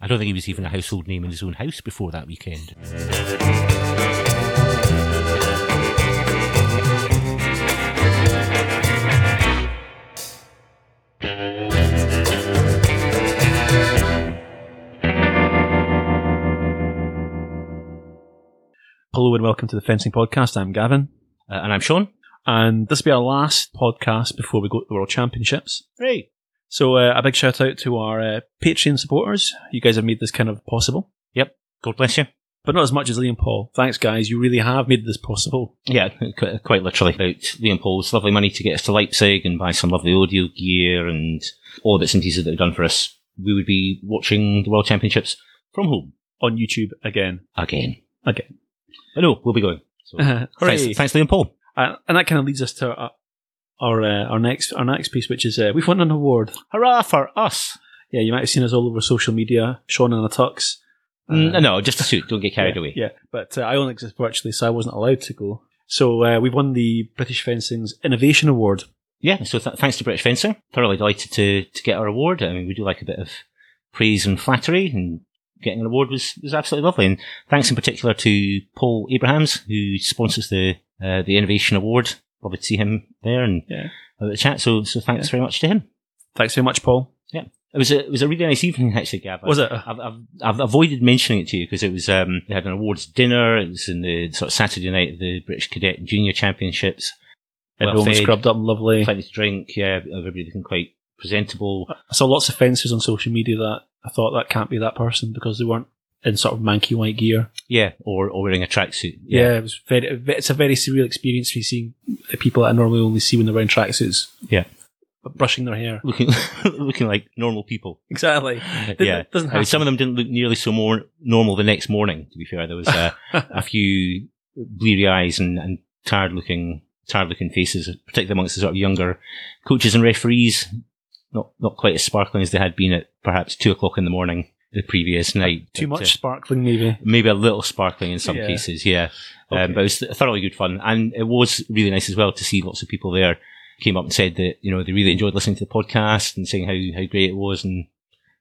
I don't think he was even a household name in his own house before that weekend. Hello and welcome to the Fencing Podcast. I'm Gavin, Uh, and I'm Sean. and this will be our last podcast before we go to the World Championships. Hey. So uh, a big shout out to our uh, Patreon supporters. You guys have made this kind of possible, Yep. God bless you. but not as much as Liam Paul. Thanks, guys. You really have made this possible. Yeah, qu- quite literally. About Liam Paul's lovely money to get us to Leipzig and buy some lovely audio gear and all the bits and pieces that they've done for us. We would be watching the World Championships from home On YouTube again. again. Again. I know, we'll be going. So, Hooray. thanks, thanks, Liam Paul. Uh, and that kind of leads us to our, uh, our next our next piece, which is uh, we've won an award. Hurrah for us. Yeah, you might have seen us all over social media. Sean in a tux. Mm, Uh, no, just a suit. Don't get carried yeah, away. Yeah, but uh, I only exist virtually, so I wasn't allowed to go. So uh, we've won the British Fencing's Innovation Award. Yeah, so th- thanks to British Fencing. Thoroughly delighted to, to get our award. I mean, we do like a bit of praise and flattery, and getting an award was, was absolutely lovely. And thanks in particular to Paul Abrahams, who sponsors the uh, the Innovation Award. To see him there and Yeah. have a chat. So, so thanks Yeah. very much to him. Thanks very much, Paul. Yeah. It was a it was a really nice evening actually, Gav. Was it? I've, I've, I've avoided mentioning it to you because it was um they had an awards dinner. It was in the sort of Saturday night of the British Cadet and Junior Championships. Everyone Well-fed, scrubbed up lovely. plenty to drink. Yeah, everybody looking quite presentable. I saw lots of fences on social media that I thought that can't be that person because they weren't in sort of manky white gear. Yeah, or, or wearing a tracksuit. Yeah, it was very. It's a very surreal experience for seeing the people that I normally only see when they're wearing tracksuits. Yeah. But brushing their hair. looking looking like normal people. Exactly. yeah, doesn't I mean, some of them didn't look nearly so more normal the next morning. To be fair, there was uh, a few bleary eyes and, and tired looking tired looking faces, particularly amongst the sort of younger coaches and referees. Not not quite as sparkling as they had been at perhaps two o'clock in the morning the previous night. Too But, uh, much sparkling, maybe. maybe a little sparkling in some Yeah. cases, yeah. Okay. Um, but it was thoroughly good fun, and it was really nice as well to see lots of people there came up and said that you know they really enjoyed listening to the podcast and saying how how great it was, and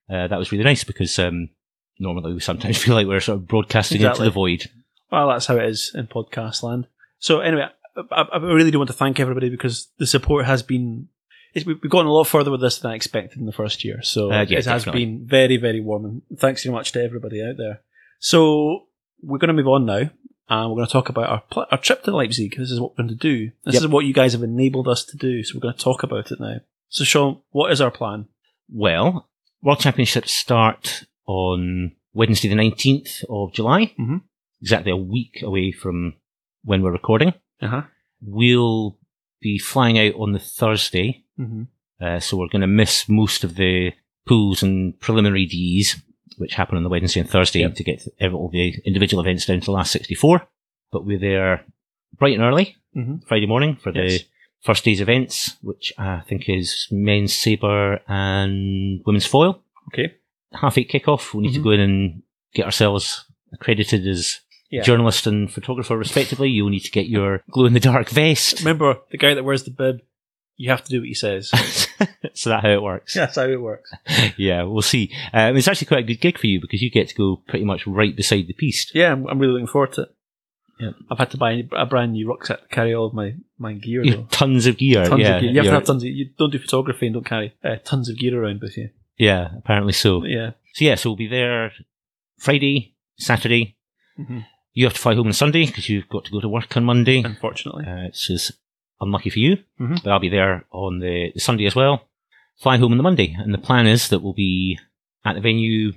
uh, that was really nice because um, normally we sometimes feel like we're sort of broadcasting Exactly. into the void. Well, that's how it is in podcast land. So anyway, I, I really do want to thank everybody because the support has been. It's, we've gone a lot further with this than I expected in the first year. So Uh, yeah, it has definitely. been very, very warm. And thanks very much to everybody out there. So we're going to move on now. And we're going to talk about our, pl- our trip to Leipzig. This is what we're going to do. This Yep. is what you guys have enabled us to do. So we're going to talk about it now. So Sean, what is our plan? Well, World Championships start on Wednesday the nineteenth of July, Mhm. exactly a week away from when we're recording. Uh huh. We'll be flying out on the Thursday. hmm Uh, so we're going to miss most of the pools and preliminary Ds, which happen on the Wednesday and Thursday Yep. to get all the individual events down to the last 64. But we're there bright and early, hmm Friday morning, for the Yes. first day's events, which I think is men's sabre and women's foil. Okay. Half eight kickoff. We need to Mhm. go in and get ourselves accredited as Yeah. journalist and photographer respectively. You'll need to get your glow in the dark vest. Remember, the guy that wears the bib, you have to do what he says. so that's how it works. That's how it works. yeah, we'll see. Um, it's actually quite a good gig for you because you get to go pretty much right beside the piste. Yeah, I'm, I'm really looking forward to it. Yeah. I've had to buy a brand new rucksack to carry all of my, my gear. Though. tons of gear. Tons yeah, of gear. You have to have tons of. You don't do photography and don't carry uh, tons of gear around with you. yeah, apparently so. Yeah. So yeah, so we'll be there Friday, Saturday. Mhm. You have to fly home on Sunday because you've got to go to work on Monday. Unfortunately. Uh, it's just unlucky for you, Mhm. but I'll be there on the, the Sunday as well. Fly home on the Monday, and the plan is that we'll be at the venue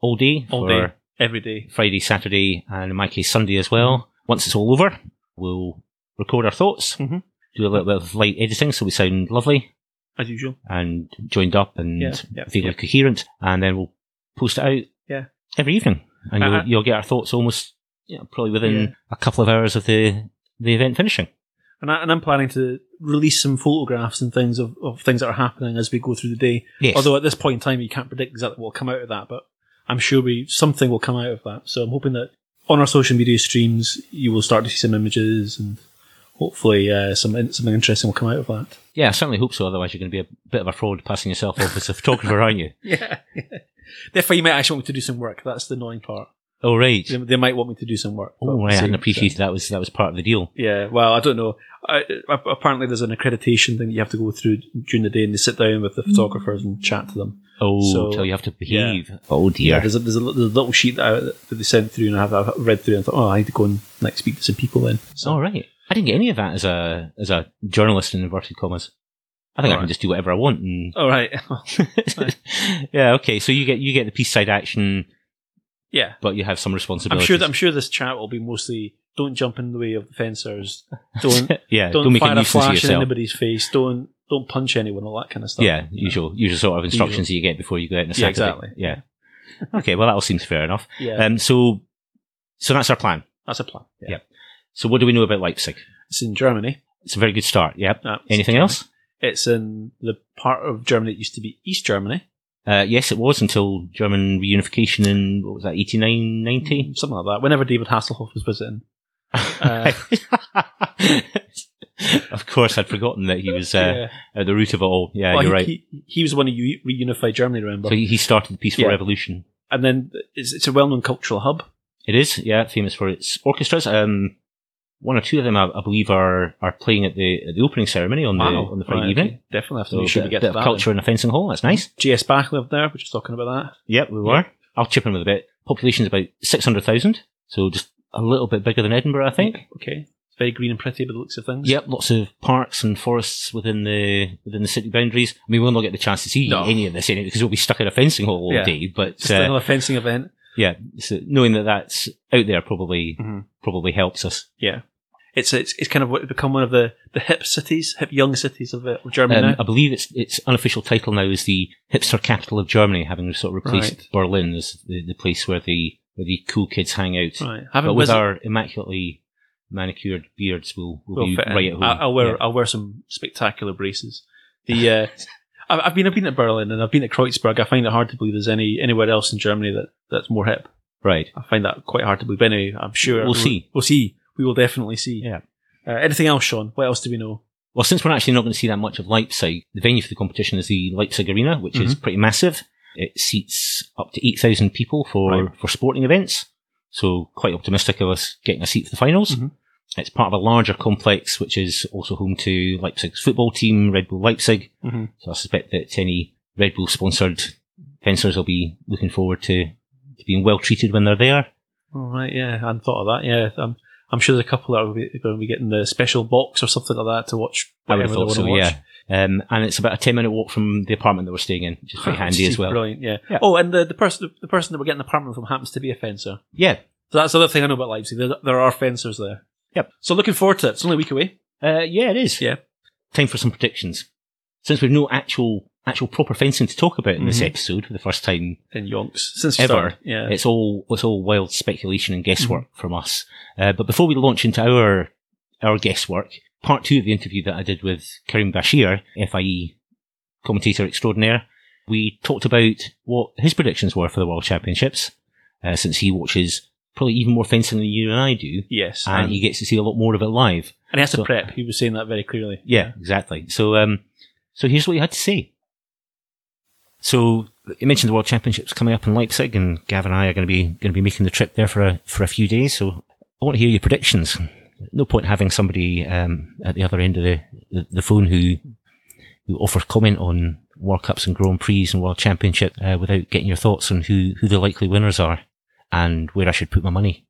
all day all day, every day. Friday, Saturday, and in my case Sunday as well. Once it's all over, we'll record our thoughts, Mhm. do a little bit of light editing so we sound lovely As usual. and joined up and Yeah, yeah, yeah. coherent, and then we'll post it out Yeah. every evening, and Uh-huh. you'll, you'll get our thoughts almost you know, probably within Yeah. a couple of hours of the the event finishing. And, I, and I'm planning to release some photographs and things of, of things that are happening as we go through the day. Yes. Although at this point in time, you can't predict exactly what will come out of that, but I'm sure we something will come out of that. So I'm hoping that on our social media streams, you will start to see some images and hopefully uh, some something interesting will come out of that. yeah, I certainly hope so. Otherwise, you're going to be a bit of a fraud passing yourself off as a photographer, aren't you? Yeah. Therefore, you might actually want me to do some work. That's the annoying part. Oh right. They, they might want me to do some work. Oh right. I hadn't appreciated So- that was that was part of the deal. Yeah, well, I don't know. I, I- apparently, there's an accreditation thing that you have to go through during the day, and they sit down with the photographers and chat to them. Oh, So, you have to yeah. behave. Oh Yeah, dear. there's a, there's, a, there's a little sheet that, I, that they sent through, and I've, I've read through, and thought, oh, I need to go and like speak to some people then. So, All right. I didn't get any of that as a as a journalist in inverted commas. I think I Alright. can just do whatever I want. And all right, yeah, okay. So you get you get the piste side action, yeah. but you have some responsibility. I'm sure. That, I'm sure this chat will be mostly don't jump in the way of the fencers. Don't yeah, don't, don't, make a fire a flash in anybody's face. Don't don't punch anyone. All that kind of stuff. Yeah, usual usual sort of instructions you get before you go out in the Yeah, exactly. Yeah. okay, well that all seems fair enough. yeah. Um, so so that's our plan. That's a plan. Yeah. So what do we know about Leipzig? It's in Germany. It's a very good start. Yeah. Anything else? It's in the part of Germany that used to be East Germany. Uh, yes, it was until German reunification in what was that, eighty nine, ninety? Something like that. Whenever David Hasselhoff was visiting. Uh, of course, I'd forgotten that he was uh, yeah. at the root of it all. Yeah, Well, you're he, right. He, he was the one who reunified Germany, remember? so he, started the peaceful Yeah. revolution. and then it's, it's a well-known cultural hub. It is, yeah, famous for its orchestras. Um, one or two of them, I, I believe, are are playing at the at the opening ceremony on the on the Friday Right, evening. okay. Definitely have to So make sure a we get bit to of that. culture in a fencing hall. That's nice. JS Bach lived there, we're just talking about that. Yep, we were. I'll chip in with a bit. Population's about six hundred thousand, so just a little bit bigger than Edinburgh, I think. Okay. It's very green and pretty by the looks of things. Yep, lots of parks and forests within the within the city boundaries. I mean, we'll not get the chance to see No. any of this anyway because we'll be stuck in a fencing hall all Yeah. day. But Just uh, another fencing event. yeah, so knowing that that's out there probably Mhm. probably helps us. Yeah. It's, it's it's kind of what- become one of the, the hip cities, hip young cities of, uh, of Germany Um. I believe its its unofficial title now is the hipster capital of Germany, having sort of replaced Right. Berlin as the, the place where the where the cool kids hang out. Right. But with visit- our immaculately manicured beards, we'll, we'll, Well, be fit in. at home. I- I'll wear Yeah. I'll wear some spectacular braces. The uh, I've I've been I've been at Berlin and I've been at Kreuzberg. I find it hard to believe there's any anywhere else in Germany that, that's more hip. Right. I find that quite hard to believe. But anyway, I'm sure We'll see. We'll see. We will definitely see. Yeah. Uh, anything else, Sean? What else do we know? Well, since we're actually not going to see that much of Leipzig, the venue for the competition is the Leipzig Arena, which is Mm-hmm. pretty massive. It seats up to 8,000 people for, Right. for sporting events. So quite optimistic of us getting a seat for the finals. Mhm. It's part of a larger complex, which is also home to Leipzig's football team, Red Bull Leipzig. Mhm. So I suspect that any Red Bull sponsored fencers will be looking forward to, to being well treated when they're there. All right. Yeah, I hadn't thought of that. Yeah, I'm I'm sure there's a couple that will be going to be getting the special box or something like that to watch. I would have whatever they thought so, wanna watch. yeah. Um, and it's about a 10 minute walk from the apartment that we're staying in, which is pretty handy as well. Brilliant. Yeah. Yeah. Oh, and the, the person the person that we're getting the apartment from happens to be a fencer. Yeah. So that's the other thing I know about Leipzig. There, there are fencers there. Yep. So looking forward to it. It's only a week away. Uh, yeah, it is. Yeah. Time for some predictions. Since we've no actual actual proper fencing to talk about in this Mhm. episode for the first time In Yonks since ever, started. Yeah. it's all it's all wild speculation and guesswork Mm-hmm. from us. Uh, but before we launch into our our guesswork, part two of the interview that I did with Karim Bashir, FIE commentator extraordinaire, we talked about what his predictions were for the World Championships, uh, since he watches probably even more fencing than you and I do, yes. and And, he gets to see a lot more of it live. and he has to prep. He was saying that very clearly. Yeah, exactly. So, um, so here's what he had to say. So you mentioned the World Championships coming up in Leipzig, and Gavin and I are going to be going to be making the trip there for a for a few days. So I want to hear your predictions. No point having somebody um, at the other end of the, the, the phone who who offers comment on World Cups and Grand Prix and World Championship uh, without getting your thoughts on who who the likely winners are and where I should put my money.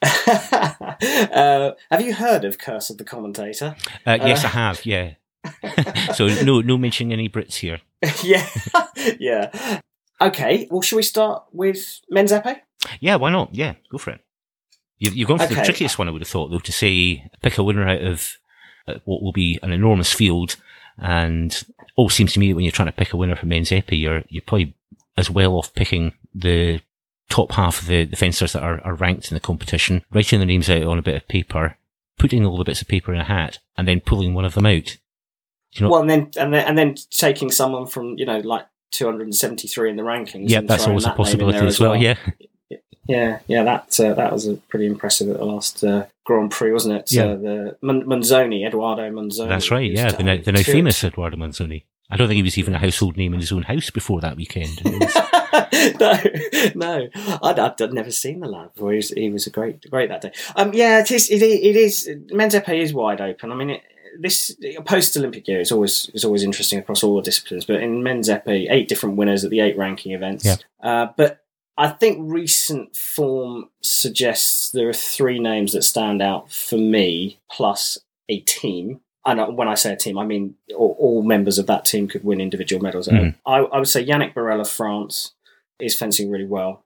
uh, have you heard of Curse of the Commentator? Uh, yes, Uh. I have. Yeah. so no no mentioning any Brits here. yeah, yeah. Okay, well, shall we start with Men's Epee? Yeah, why not? Yeah, go for it. You've, you've gone for the trickiest one, I would have thought, though, to say pick a winner out of uh, what will be an enormous field. And all seems to me that when you're trying to pick a winner for men's epee, you're you're probably as well off picking the top half of the, the fencers that are, are ranked in the competition, writing their names out on a bit of paper, putting all the bits of paper in a hat, and then pulling one of them out. You know? Well, and then and then and then taking someone from you know like 273 in the rankings. yeah, that's always a that in possibility as well. Yeah, Yeah, yeah, that uh, that was a pretty impressive at the last uh, Grand Prix, wasn't it? Yeah. Uh, the Mon- Manzoni, Eduardo Manzoni. that's right. Yeah, the now, the now famous Eduardo Manzoni. I don't think he was even a household name in his own house before that weekend. No, no, I'd, I'd, never seen the lad before. He was, he was a great, great that day. Um, yeah, it is. It, it is. Men's epee is wide open. I mean, it, this post Olympic year is always is always interesting across all the disciplines. But in men's epee, eight different winners at the eight ranking events. Yeah. Uh, but I think recent form suggests there are three names that stand out for me, plus a team. And when I say a team, I mean all, all members of that team could win individual medals. Mhm. I, I would say Yannick Borel of France is fencing really well.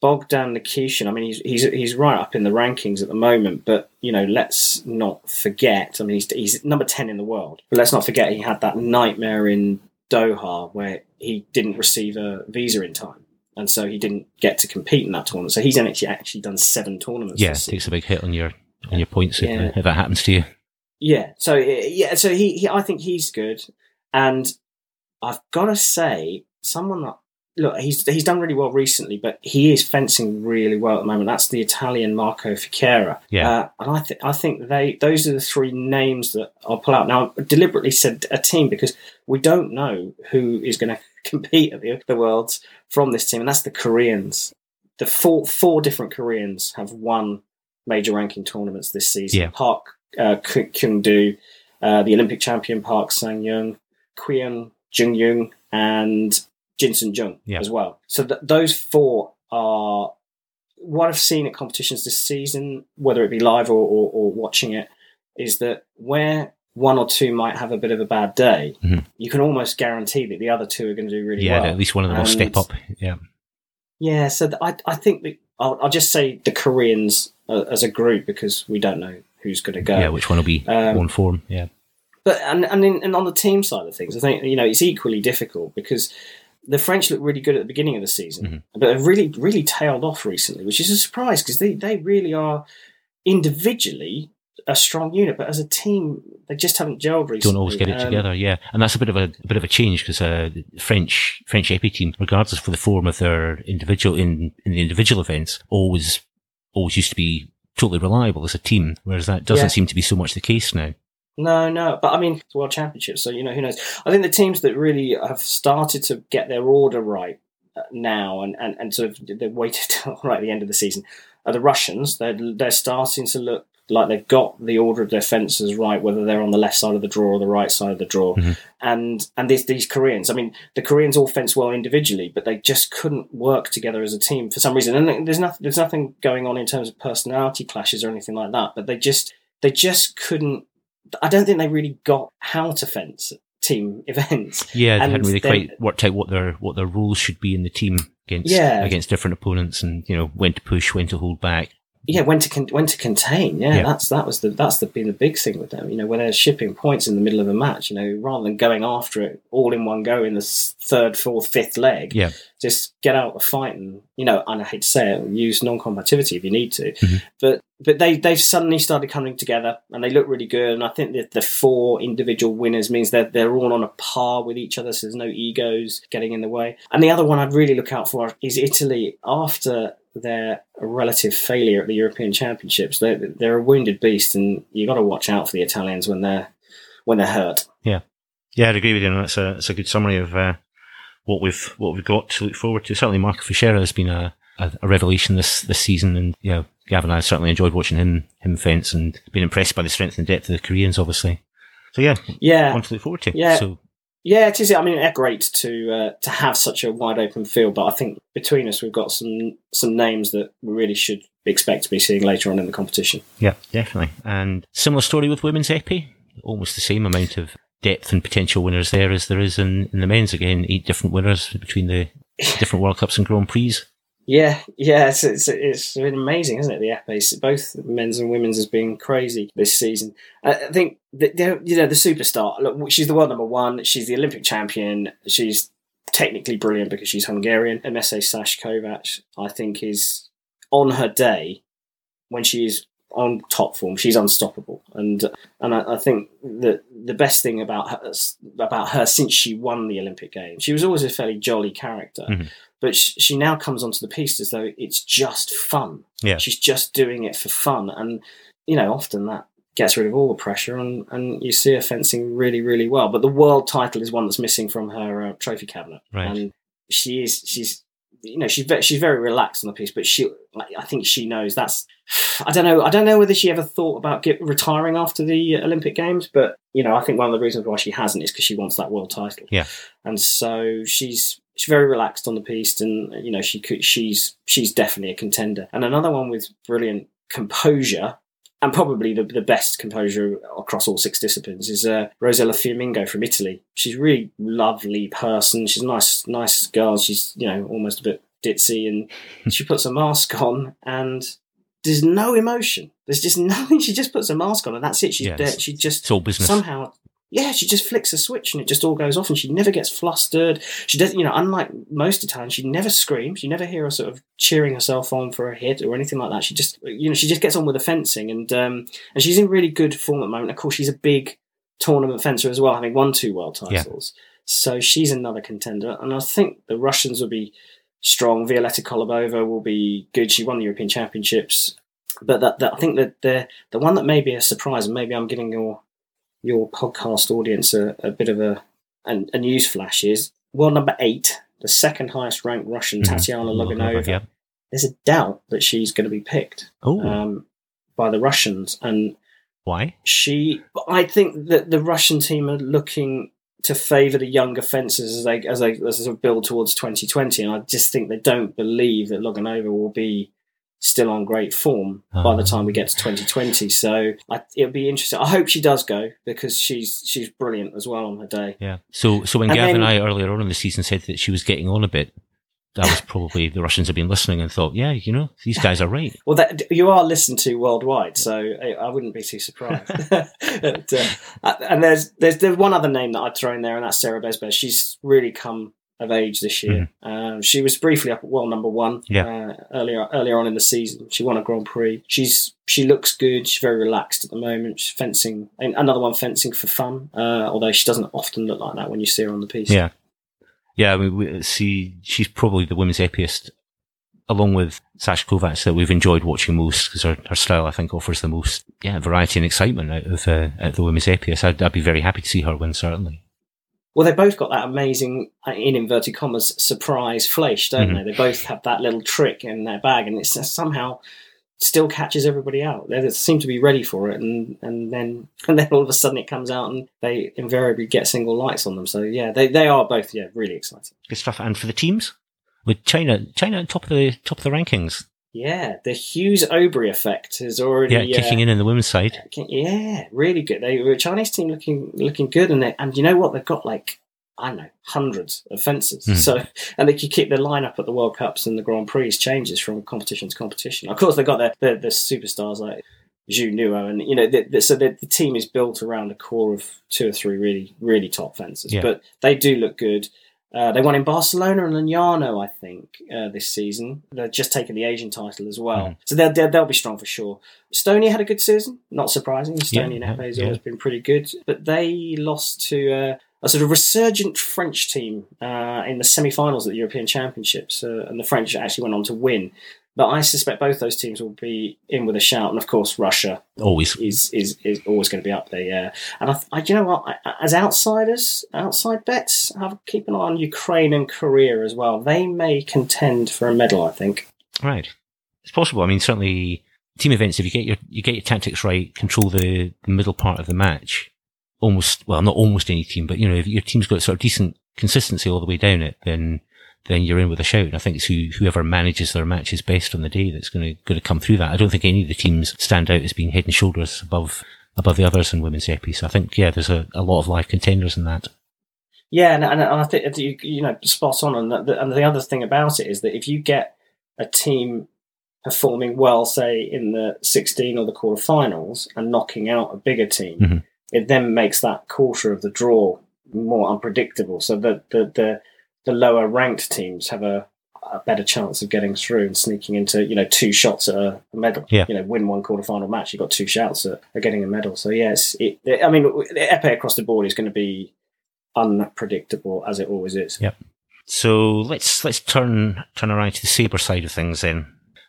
Bogdan Nikishin, I mean, he's, he's he's right up in the rankings at the moment, but you know, let's not forget. I mean, he's he's number ten in the world, but let's not forget he had that nightmare in Doha where he didn't receive a visa in time, and so he didn't get to compete in that tournament. So he's actually actually done seven tournaments. yeah, it takes a big hit on your on your points if, Yeah. if that happens to you. Yeah. So yeah. So he, he I think he's good, and I've got to say, someone that look, he's he's done really well recently, but he is fencing really well at the moment. That's the Italian Marco Fichera. Yeah. Uh, and I think I think they those are the three names that I'll pull out. Now, I deliberately said a team because we don't know who is going to compete at the the worlds from this team, and that's the Koreans. The four four different Koreans have won major ranking tournaments this season. Yeah. Park uh, Kyung Do, uh, the Olympic champion Park Sang Young, Kweon Jung Young, and Jinsun Jung Yeah. as well. So th- those four are what I've seen at competitions this season, whether it be live or, or, or watching it, is that where one or two might have a bit of a bad day, Mhm. you can almost guarantee that the other two are going to do really yeah, well. Yeah, at least one of them will step up. Yeah. Yeah, so th- I I think that I'll, I'll just say the Koreans uh, as a group because we don't know who's going to go. Yeah, which one will be Um, on form? Yeah. But and and, in, and on the team side of things, I think you know it's equally difficult because the French looked really good at the beginning of the season, Mhm. but they've really really tailed off recently, which is a surprise because they they really are individually a strong unit, but as a team they just haven't gelled recently. Don't always get it Um, together, yeah, and that's a bit of a, a bit of a change because uh, the French French epee team, regardless for the form of their individual in, in the individual events, always always used to be totally reliable as a team, whereas that doesn't Yeah. seem to be so much the case now. No, no, but I mean, it's World Championships, so you know who knows. I think the teams that really have started to get their order right uh, now, and, and, and sort of they've waited till right at the end of the season, are the Russians. They're they're starting to look like they've got the order of their fences right, whether they're on the left side of the draw or the right side of the draw. Mhm. And and these these Koreans, I mean, the Koreans all fence well individually, but they just couldn't work together as a team for some reason. And there's nothing there's nothing going on in terms of personality clashes or anything like that. But they just they just couldn't. I don't think they really got how to fence team events. Yeah, they And hadn't really then- quite worked out what their what their roles should be in the team against Yeah. against different opponents, and you know when to push, when to hold back. Yeah, when to con- when to contain. Yeah, Yeah. that's that was the that's the been the big thing with them. You know, when they're shipping points in the middle of a match, you know, rather than going after it all in one go in the third, fourth, fifth leg, Yeah, just get out the fight and you know, and I hate to say it, use non-combativity if you need to. Mhm. But but they they've suddenly started coming together and they look really good. And I think that the four individual winners means that they're all on a par with each other, so there's no egos getting in the way. And the other one I'd really look out for is Italy after their relative failure at the European Championships. They're they're a wounded beast, and you got to watch out for the Italians when they're when they're hurt. Yeah, yeah, I'd agree with you. and That's a that's a good summary of uh, what we've what we've got to look forward to. Certainly, Marco Fichera has been a, a, a revelation this this season, and yeah, Gavin and I certainly enjoyed watching him him fence and been impressed by the strength and depth of the Koreans, obviously. So yeah, Yeah, one to look forward to. Yeah. So Yeah, it is. I mean, it's great to uh, to have such a wide open field, but I think between us, we've got some some names that we really should expect to be seeing later on in the competition. Yeah, definitely. And similar story with women's epee. Almost the same amount of depth and potential winners there as there is in, in the men's. Again, eight different winners between the different World Cups and Grand Prix. Yeah, yeah, it's it's, it's been amazing, isn't it? The FA, both men's and women's, has been crazy this season. I I think that you know the superstar. Look, she's the world number one. She's the Olympic champion. She's technically brilliant because she's Hungarian. Emese Szász-Kovács, I think, is on her day when she is on top form. She's unstoppable, and and I, I think that the best thing about her about her since she won the Olympic Games, she was always a fairly jolly character. Mhm. But sh- she now comes onto the piste as though it's just fun. Yeah. She's just doing it for fun, and you know, often that gets rid of all the pressure, and, and you see her fencing really, really well. But the world title is one that's missing from her uh, trophy cabinet, Right. and she is she's you know she's ve- she's very relaxed on the piste, but she like, I think she knows that's I don't know I don't know whether she ever thought about get, retiring after the Olympic Games, but you know I think one of the reasons why she hasn't is because she wants that world title, Yeah. and so she's. She's very relaxed on the piste, and you know she could. She's she's definitely a contender. And another one with brilliant composure, and probably the, the best composure across all six disciplines is uh, Rossella Fiamingo from Italy. She's a really lovely person. She's a nice, nice girl. She's you know almost a bit ditzy, and she puts a mask on, and there's no emotion. There's just nothing. She just puts a mask on, and that's it. She's Yeah, dead. She just It's all business. somehow. Yeah, she just flicks a switch and it just all goes off, and she never gets flustered. She doesn't, you know, unlike most Italians, she never screams. You never hear her sort of cheering herself on for a hit or anything like that. She just, you know, she just gets on with the fencing, and um, and she's in really good form at the moment. Of course, she's a big tournament fencer as well, having won two world Yeah. titles. So she's another contender, and I think the Russians will be strong. Violetta Kolobova will be good. She won the European Championships, but that, that I think that the the one that may be a surprise, and maybe I'm giving your your podcast audience a, a bit of a, a a news flash is world number eight, the second highest ranked Russian Mhm. Tatiana Logunova. Yeah. There's a doubt that she's going to be picked um, by the Russians, and why? she I think that the Russian team are looking to favour the younger fencers as they as they as they sort of build towards 2020, and I just think they don't believe that Logunova will be still on great form by the Ah. time we get to 2020. So I, it'll be interesting. I hope she does go because she's she's brilliant as well on her day. Yeah. So, so when And Gavin then- and I earlier on in the season said that she was getting on a bit, that was probably the Russians have been listening and thought, yeah, you know, these guys are right. Well, that, you are listened to worldwide, so I, wouldn't be too surprised. But, uh, and there's, there's there's one other name that I'd throw in there, and that's Sarah Besbes. She's really come of age this year. Um, she was briefly up at world number one Yeah. uh, earlier earlier on in the season. She won a Grand Prix. She's she looks good. She's very relaxed at the moment. She's fencing and another one fencing for fun. Uh, although she doesn't often look like that when you see her on the piste. Yeah. Yeah, I mean, we, see, she's probably the women's epeeist, along with Szász-Kovács, that we've enjoyed watching most because her, her style, I think, offers the most yeah variety and excitement out of uh, the women's epeeist. I'd, I'd be very happy to see her win, certainly. Well, they both got that amazing, uh, in inverted commas, surprise flash, don't Mhm. they? They both have that little trick in their bag, and it somehow still catches everybody out. They seem to be ready for it, and, and then and then all of a sudden it comes out, and they invariably get single lights on them. So yeah, they, they are both yeah really exciting. Good stuff. And for the teams, with China, China top of the top of the rankings, Yeah, the Hugues Obry effect is already yeah, kicking uh, in in the women's side. Yeah, really good. They were a Chinese team looking looking good, and they, and you know what? They've got like I don't know hundreds of fences. Hmm. So and they could keep their lineup at the World Cups and the Grand Prix changes from competition to competition. Of course, they've got their the, the superstars like Zhu Nuo, and you know, the, the, so the, the team is built around a core of two or three really really top fencers. Yeah. But they do look good. Uh, they won in Barcelona and Lignano, I think, uh, this season. They're just taking the Asian title as well. Mhm. So they'll, they'll, they'll be strong for sure. Estonia had a good season, not surprising. Estonian Yeah, FA has yeah. always been pretty good, but they lost to uh, a sort of resurgent French team uh, in the semi-finals at the European Championships, uh, and the French actually went on to win. But I suspect both those teams will be in with a shout, and of course Russia Always. is is, is always going to be up there. Yeah, and I, I you know what? I, as outsiders, outside bets, have keep an eye on Ukraine and Korea as well. They may contend for a medal. I think. Right. It's possible. I mean, certainly team events, if you get your, you get your tactics right, control the, the middle part of the match, almost, well, not almost any team, but you know, if your team's got sort of decent consistency all the way down it, then, then you're in with a shout. And I think it's who, whoever manages their matches best on the day that's going to, going to come through that. I don't think any of the teams stand out as being head and shoulders above, above the others in women's epees. So I think, yeah, there's a, a lot of live contenders in that. Yeah, and, and I think you, you know spot on. And the, and the other thing about it is that if you get a team performing well, say in the 16 or the quarterfinals, and knocking out a bigger team, Mhm. it then makes that quarter of the draw more unpredictable. So that the, the the lower ranked teams have a, a better chance of getting through and sneaking into you know two shots at a, medal. Yeah. You know, win one quarterfinal match, you've got two shots at, at getting a medal. So yes, it, I mean, the epee across the board is going to be unpredictable as it always is. Yeah. So let's let's turn turn around to the saber side of things then.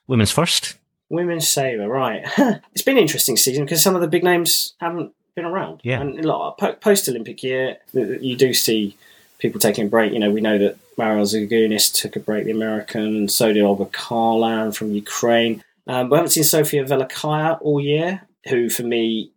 Women's first. women's saber, right? it's been an interesting season because some of the big names haven't been around. Yeah. and a lot post Olympic year, you do see people taking a break. You know, we know that Mariel Zagunis took a break, the American, and so did Olga Kharlan from Ukraine. Um, we haven't seen Sofia Velikaya all year, who for me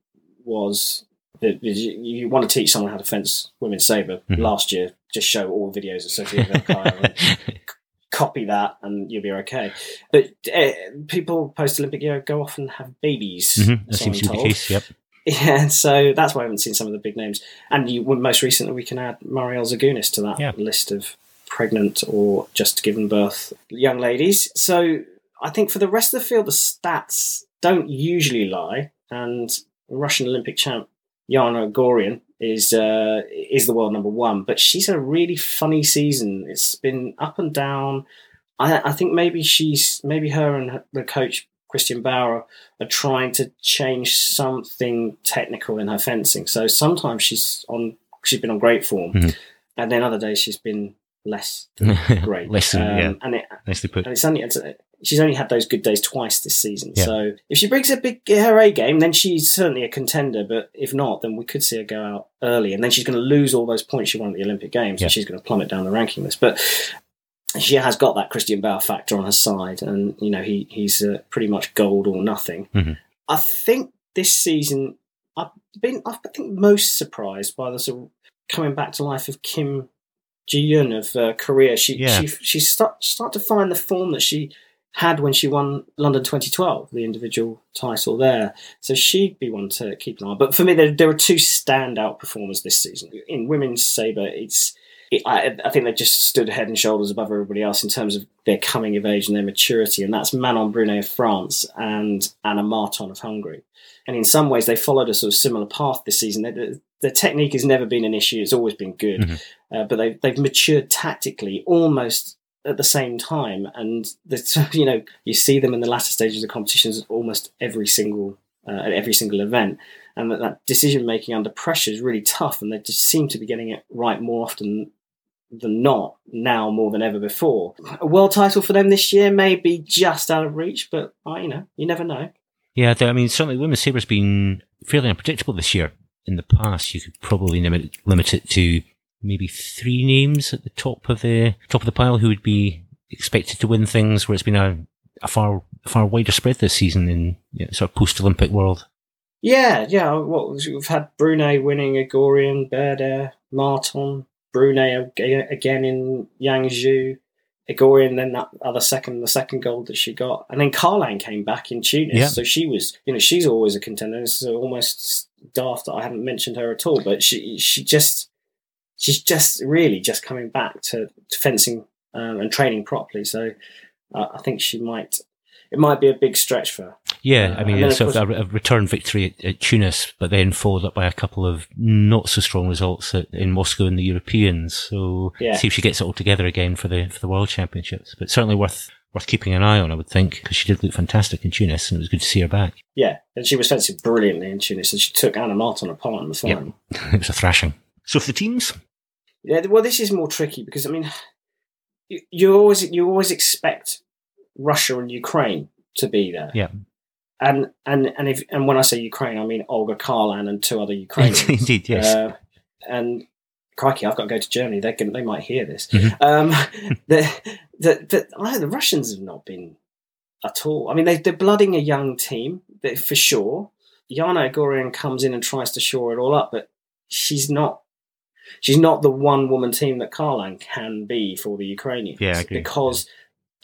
was the, you want to teach someone how to fence women's saber. Mhm. Last year, just show all the videos of Sofia Velikaya and copy that, and you'll be okay. But uh, people post Olympic year go off and have babies. Mhm, That seems to be the case. Yep. Yeah, so that's why I haven't seen some of the big names. And you, most recently, we can add Mariel Zagunis to that Yeah. list of pregnant or just given birth young ladies. So I think for the rest of the field, the stats don't usually lie. And Russian Olympic champ Yana Egorian is uh, is the world number one, but she's had a really funny season. It's been up and down. I, I think maybe she's maybe her and her, the coach Christian Bauer are trying to change something technical in her fencing. So sometimes she's on she's been on great form, Mhm. and then other days she's been less great. Less Um, yeah. and it, Nicely put. and it's only it's, she's only had those good days twice this season. Yeah. So if she brings a big her A game, then she's certainly a contender. But if not, then we could see her go out early, and then she's going to lose all those points she won at the Olympic Games, Yeah. and she's going to plummet down the ranking list. But she has got that Christian Bauer factor on her side, and you know he he's uh, pretty much gold or nothing. Mhm. I think this season I've been I think most surprised by the sort of coming back to life of Kim Ji-yun of uh, Korea. She Yeah. she she start start to find the form that she had when she won London 2012, the individual title there. So she'd be one to keep an eye on. But for me, there, there are two standout performers this season. In women's sabre, it's it, I, I think they just stood head and shoulders above everybody else in terms of their coming of age and their maturity, and that's Manon Brunet of France and Anna Marton of Hungary. And in some ways, they followed a sort of similar path this season. Their, their technique has never been an issue; it's always been good, Mhm. uh, but they've they've matured tactically almost at the same time. And the, you know, you see them in the latter stages of competitions almost every single uh, at every single event and that, that decision making under pressure is really tough and they just seem to be getting it right more often than not now more than ever before a world title for them this year may be just out of reach but uh, you know you never know Yeah, I mean, certainly women's saber's been fairly unpredictable this year. In the past, you could probably limit, limit it to maybe three names at the top of the top of the pile who would be expected to win things. Where it's been a, a far far wider spread this season in you know, sort of post Olympic world. yeah yeah well we've had Brunet winning Egorian Berder Marton Brunet again in Yangzhou Egorian then that other second the second gold that she got. And then Kharlan came back in Tunis. Yeah. so she was you know she's always a contender. It's almost daft that I haven't mentioned her at all but she she just she's just really just coming back to, to fencing um, and training properly. So uh, I think she might it might be a big stretch for her Yeah, I Uh, mean, it's sort of a, a return victory at, at Tunis, but then followed up by a couple of not so strong results at, in Moscow and the Europeans. So Yeah. see if she gets it all together again for the for the World Championships. But certainly worth worth keeping an eye on, I would think, because she did look fantastic in Tunis, and it was good to see her back. Yeah, and she was fencing brilliantly in Tunis, and she took Anna Marton apart in the Yep. final. it was a thrashing. So for the teams, Yeah, well, this is more tricky because I mean, you, you always you always expect Russia and Ukraine to be there. Yeah. And and and if and when I say Ukraine, I mean Olga Kharlan and two other Ukrainians. indeed, yes. Uh, and crikey, I've got to go to Germany. They can they might hear this. Mhm. Um, the, the the I, the Russians have not been at all. I mean, they they're blooding a young team for sure. Yana Egorian comes in and tries to shore it all up, but she's not. She's not the one woman team that Kharlan can be for the Ukrainians. Yeah, I agree.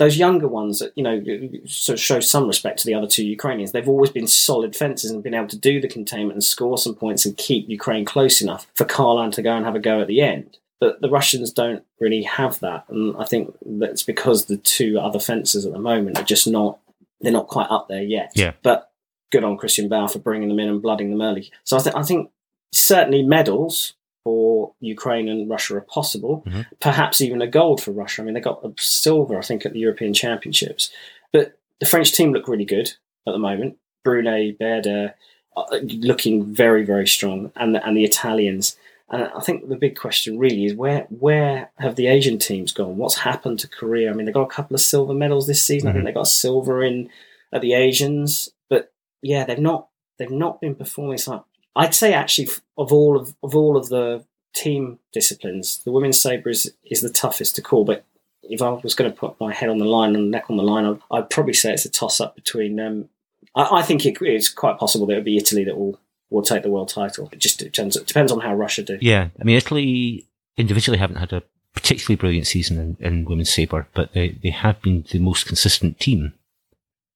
Those younger ones that you know sort of show some respect to the other two Ukrainians. They've always been solid fences and been able to do the containment and score some points and keep Ukraine close enough for Kharlan to go and have a go at the end. But the Russians don't really have that, and I think that's because the two other fencers at the moment are just not they're not quite up there yet. Yeah. But good on Christian Bauer for bringing them in and blooding them early. So I think I think certainly medals for Ukraine and Russia are possible. Mhm. Perhaps even a gold for Russia. I mean, they got a silver, I think, at the European Championships. But the French team look really good at the moment. Brunet, Berder, uh, looking very, very strong, and the, and the Italians. And I think the big question really is where where have the Asian teams gone? What's happened to Korea? I mean, they got a couple of silver medals this season. I think Mhm. they got silver in at the Asians, but yeah, they've not they've not been performing. So I'd say actually of all of of all of the team disciplines, the women's sabre is is the toughest to call. But if I was going to put my head on the line and neck on the line, I'd, I'd probably say it's a toss up between. Um, I, I, think it, it's quite possible that it would be Italy that will will take the world title. It just depends, it depends on how Russia do. Yeah, I mean Italy individually haven't had a particularly brilliant season in, in women's sabre, but they, they have been the most consistent team.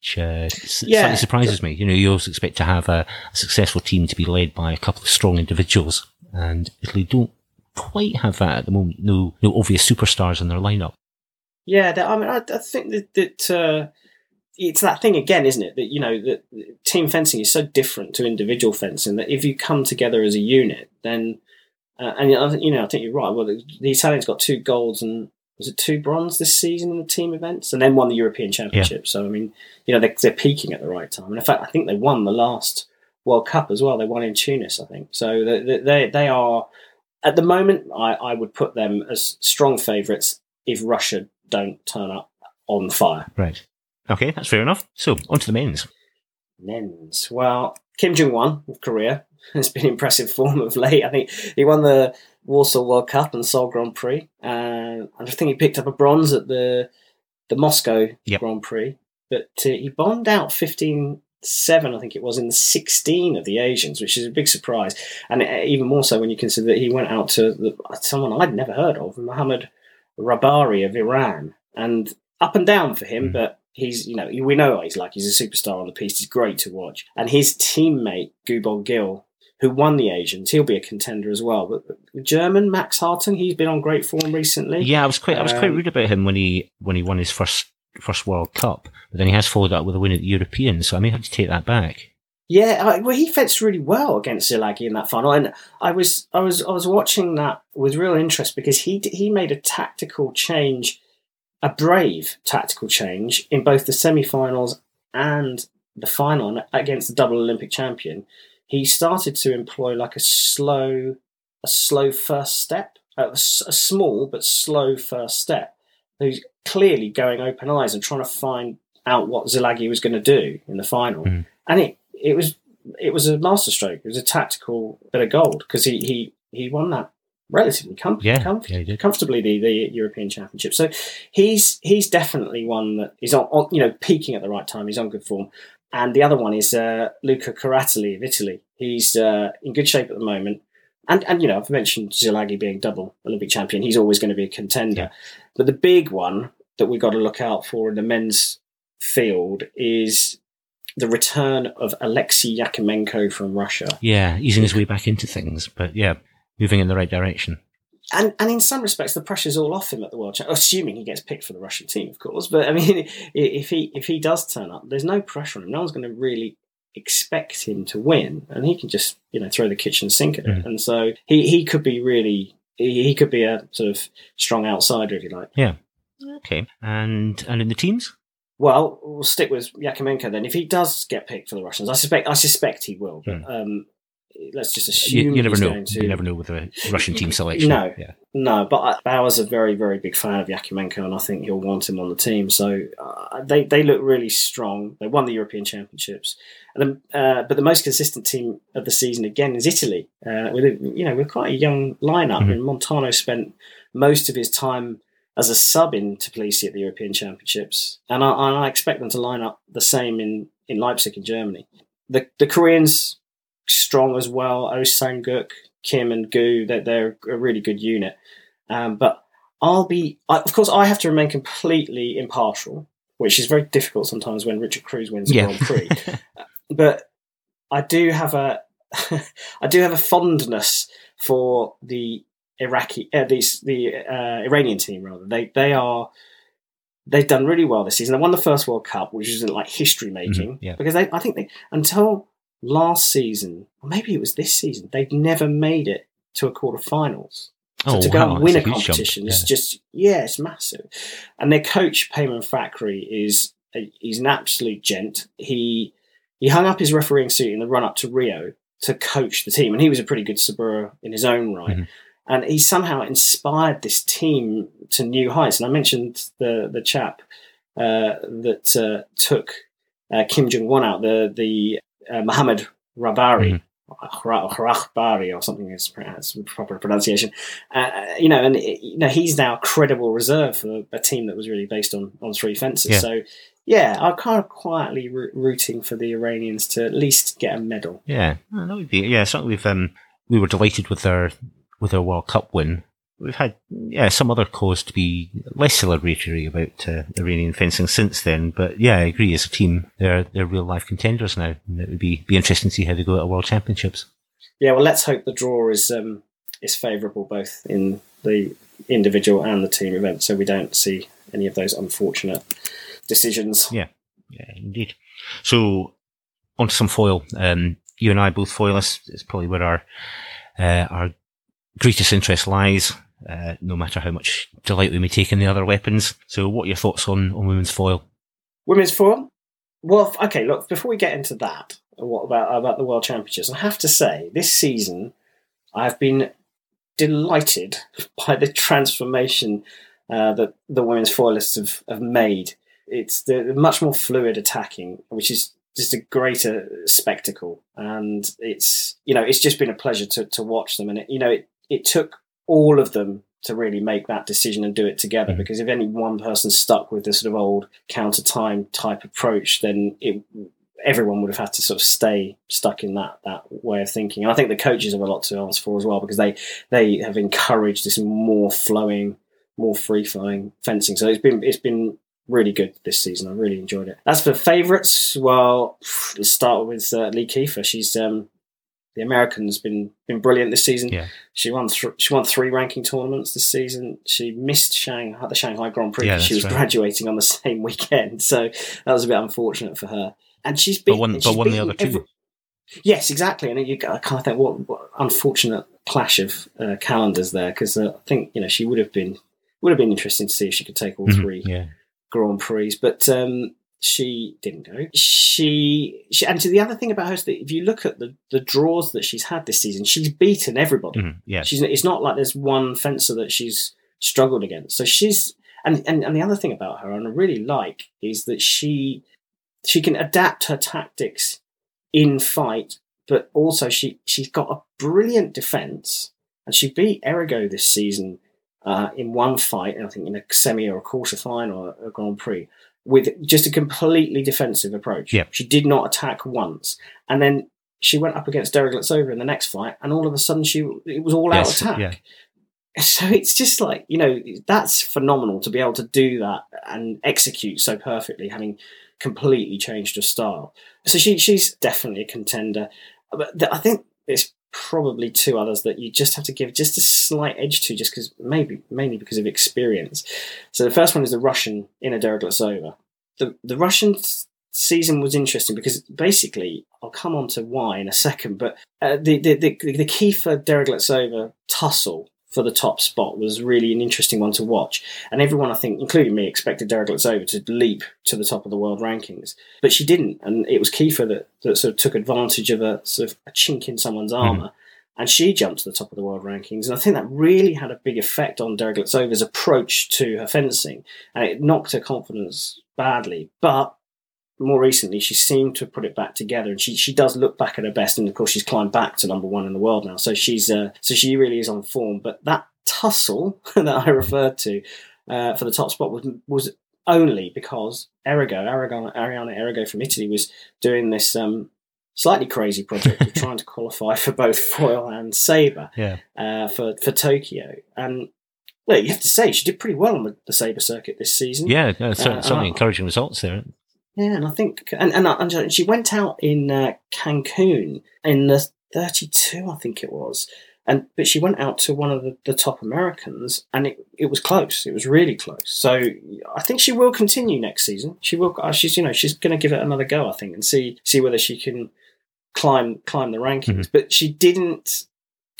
Which uh, yeah. slightly surprises me. You know, you always expect to have a, a successful team to be led by a couple of strong individuals, and Italy don't quite have that at the moment. No, no obvious superstars in their lineup. Yeah, I mean, I, I think that, that uh, it's that thing again, isn't it? That you know, that team fencing is so different to individual fencing that if you come together as a unit, then uh, and you know, I think you're right. Well, the, the, Italians got two golds and was it two bronze this season in the team events, and then won the European Championship. Yeah. So I mean, you know, they're, they're peaking at the right time. And in fact, I think they won the last World Cup as well. They won in Tunis, I think. So they they, they are at the moment. I, I would put them as strong favourites if Russia don't turn up on fire. Right. Okay, that's fair enough. So, on to the men's. Men's. Well, Kim Jung-hwan of Korea has been impressive form of late. I think he won the Warsaw World Cup and Seoul Grand Prix. Uh, I think he picked up a bronze at the the Moscow yep. Grand Prix. But uh, he bombed out 15 7, I think it was, in the 16 of the Asians, which is a big surprise. And uh, even more so when you consider that he went out to the, someone I'd never heard of, Mohammad Rabari of Iran. And up and down for him, mm. but he's, you know, we know what he's like. He's a superstar on the piste. He's great to watch. And his teammate, Gu Bon-gil, who won the Asians, he'll be a contender as well. But, German Max Hartung, he's been on great form recently. Yeah, I was quite, I was quite um, rude about him when he when he won his first first World Cup, but then he has followed up with a win at the Europeans, so I may have to take that back. Yeah, well, he fenced really well against Szilágyi in that final, and I was, I was, I was watching that with real interest because he he made a tactical change, a brave tactical change in both the semi-finals and the final against the double Olympic champion. He started to employ like a slow, a slow first step, a, a small but slow first step. He's clearly going open eyes and trying to find out what Szilágyi was going to do in the final, mm. and it it was it was a masterstroke. It was a tactical bit of gold because he, he he won that relatively com- yeah, comf- yeah, comfortably the, the European Championship. So he's he's definitely one that is on, on, you know peaking at the right time. He's on good form. And the other one is uh, Luca Curatoli of Italy. He's uh, in good shape at the moment. And, and you know, I've mentioned Szilágyi being double Olympic champion. He's always going to be a contender. Yeah. But the big one that we've got to look out for in the men's field is the return of Alexei Yakimenko from Russia. Yeah, easing his way back into things, but yeah, moving in the right direction. And and in some respects, the pressure's all off him at the World Championship, assuming he gets picked for the Russian team, of course. But I mean, if he if he does turn up, there's no pressure on him. No one's going to really expect him to win, and he can just you know throw the kitchen sink at it. Mm. And so he he could be really he, he could be a sort of strong outsider if you like. Yeah. Okay. And and in the teams. Well, we'll stick with Yakimenko then. If he does get picked for the Russians, I suspect I suspect he will. But, hmm. um, let's just assume you, you never know. To... You never know with the Russian team selection. No, yeah. no. But Bauer's a very, very big fan of Yakimenko, and I think he'll want him on the team. So uh, they they look really strong. They won the European Championships, and uh, but the most consistent team of the season again is Italy. Uh, with a, you know, with quite a young lineup, mm-hmm. and Montano spent most of his time as a sub in Tbilisi at the European Championships, and I, and I, expect them to line up the same in, in Leipzig in Germany. The the Koreans strong as well. Oh Kim, and Gu, they're, they're a really good unit. Um, but I'll be, I, of course, I have to remain completely impartial, which is very difficult sometimes when Richard Cruz wins yeah. Grand Prix. but I do have a, I do have a fondness for the Iraqi, uh, these the uh, Iranian team rather. They they are they've done really well this season. They won the first World Cup, which isn't like history making, mm-hmm, yeah. because they I think they until last season, or maybe it was this season, they've never made it to a quarterfinals. So oh, to go wow, and win a, a competition is yeah. just yeah, it's massive. And their coach Peyman Fakhri is a, he's an absolute gent. He he hung up his refereeing suit in the run up to Rio to coach the team, and he was a pretty good sabreur in his own right. Mm-hmm and he somehow inspired this team to new heights. And I mentioned the the chap uh, that uh, took uh, Kim Jung-hwan out, the the uh, Muhammad Rabari. Rahbari or something is proper pronunciation. Uh, you know, and you know he's now a credible reserve for a team that was really based on on three fences. Yeah. So yeah, I'm kind of quietly ro- rooting for the Iranians to at least get a medal. Yeah, that would be yeah. Certainly, we've um, we were delighted with their with their World Cup win. We've had yeah some other cause to be less celebratory about uh, Iranian fencing since then, but yeah, I agree. As a team, they're they're real life contenders now, and it would be be interesting to see how they go at World Championships. Yeah, well, let's hope the draw is um, is favourable both in the individual and the team event, so we don't see any of those unfortunate decisions. Yeah, yeah, indeed. So on to some foil. Um, you and I both foilists. It's probably where our uh, our greatest interest lies. Uh, no matter how much delight we may take in the other weapons. So, what are your thoughts on, on women's foil? Women's foil. Well, okay. Look, before we get into that, what about about the World Championships? I have to say, this season, I've been delighted by the transformation uh, that the women's foilists have, have made. It's the much more fluid attacking, which is just a greater spectacle, and it's you know it's just been a pleasure to, to watch them. And it, you know it, it took all of them to really make that decision and do it together. Mhm. Because if any one person stuck with the sort of old counter time type approach, then it everyone would have had to sort of stay stuck in that that way of thinking. And I think the coaches have a lot to answer for as well because they they have encouraged this more flowing, more free flowing fencing. So it's been it's been really good this season. I really enjoyed it. As for favourites, well, let's start with uh, Lee Kiefer. She's um, the American's been been brilliant this season. Yeah. She won th- she won three ranking tournaments this season. She missed Shanghai the Shanghai Grand Prix. Yeah, because she was right. graduating on the same weekend, so that was a bit unfortunate for her. And she's been won, but won the other two. Yes, exactly. And you I kind of think what, what unfortunate clash of uh, calendars there because uh, I think you know she would have been would have been interesting to see if she could take all Mhm, three Yeah. Grand Prix, but um, she didn't go. She, she, and the other thing about her is that if you look at the, the draws that she's had this season, she's beaten everybody. Mhm, Yeah. She's it's not like there's one fencer that she's struggled against. So she's and, and and the other thing about her, and I really like, is that she she can adapt her tactics in fight, but also she she's got a brilliant defense, and she beat Errigo this season uh, in one fight, I think in a semi or a quarter final or a Grand Prix, with just a completely defensive approach. Yeah. She did not attack once, and then she went up against Deriglazova in the next fight, and all of a sudden she it was all out attack. yeah. So it's just like you know that's phenomenal to be able to do that and execute so perfectly, having completely changed her style. So she she's definitely a contender. But I think there's probably two others that you just have to give just a slight edge to, just because maybe mainly because of experience. So the first one is the Russian Inna Deriglazova. The the Russian season was interesting because basically I'll come on to why in a second, but uh, the, the the the key for Deriglazova tussle for the top spot was really an interesting one to watch. And everyone, I think, including me, expected Deriglazova to leap to the top of the world rankings, but she didn't. And it was Kiefer that, that sort of took advantage of a sort of a chink in someone's hmm. armor. And she jumped to the top of the world rankings. And I think that really had a big effect on Deriglazova's approach to her fencing. And it knocked her confidence badly. But more recently, she seemed to put it back together, and she, she does look back at her best. And of course, she's climbed back to number one in the world now, so she's uh, so she really is on form. But that tussle that I referred to uh, for the top spot was was only because Errigo, Aragon, Arianna Errigo from Italy was doing this um, slightly crazy project of trying to qualify for both foil and saber Yeah. uh, for for Tokyo. And well, you have to say she did pretty well on the, the saber circuit this season. Yeah. no, cer- Uh, certainly encouraging results there. Yeah, and I think, and and, and she went out in uh, Cancun in the 32, I think it was, and but she went out to one of the, the top Americans, and it, it was close. It was really close. So I think she will continue next season. She will. Uh, she's you know she's going to give it another go, I think, and see see whether she can climb climb the rankings. But she didn't.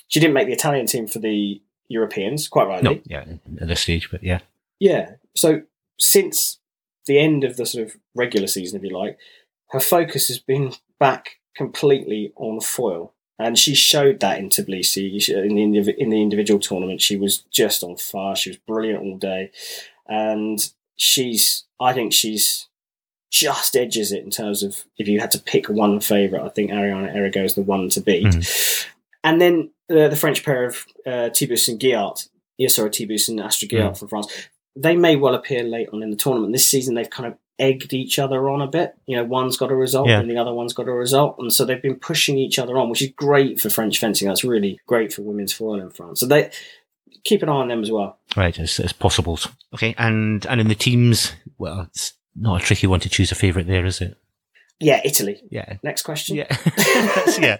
She didn't make the Italian team for the Europeans, quite rightly. No, yeah, at this stage, but yeah. Yeah. So since the end of the sort of regular season, if you like, her focus has been back completely on foil. And she showed that in Tbilisi in the, in the individual tournament. She was just on fire. She was brilliant all day, and she's. I think she's just edges it in terms of if you had to pick one favourite. I think Arianna Errigo is the one to beat. Mhm. And then uh, the French pair of uh, Thibus and Guyart, yeah, sorry, Thibus and Astrid Guyart Mm. from France, they may well appear late on in the tournament. This season, they've kind of egged each other on a bit. You know, one's got a result Yeah. and the other one's got a result. And so they've been pushing each other on, which is great for French fencing. That's really great for women's foil in France. So they keep an eye on them as well. Right, as, as possible. Okay, and and in the teams, well, it's not a tricky one to choose a favourite there, is it? Yeah, Italy. Yeah, Next question. yeah, yeah,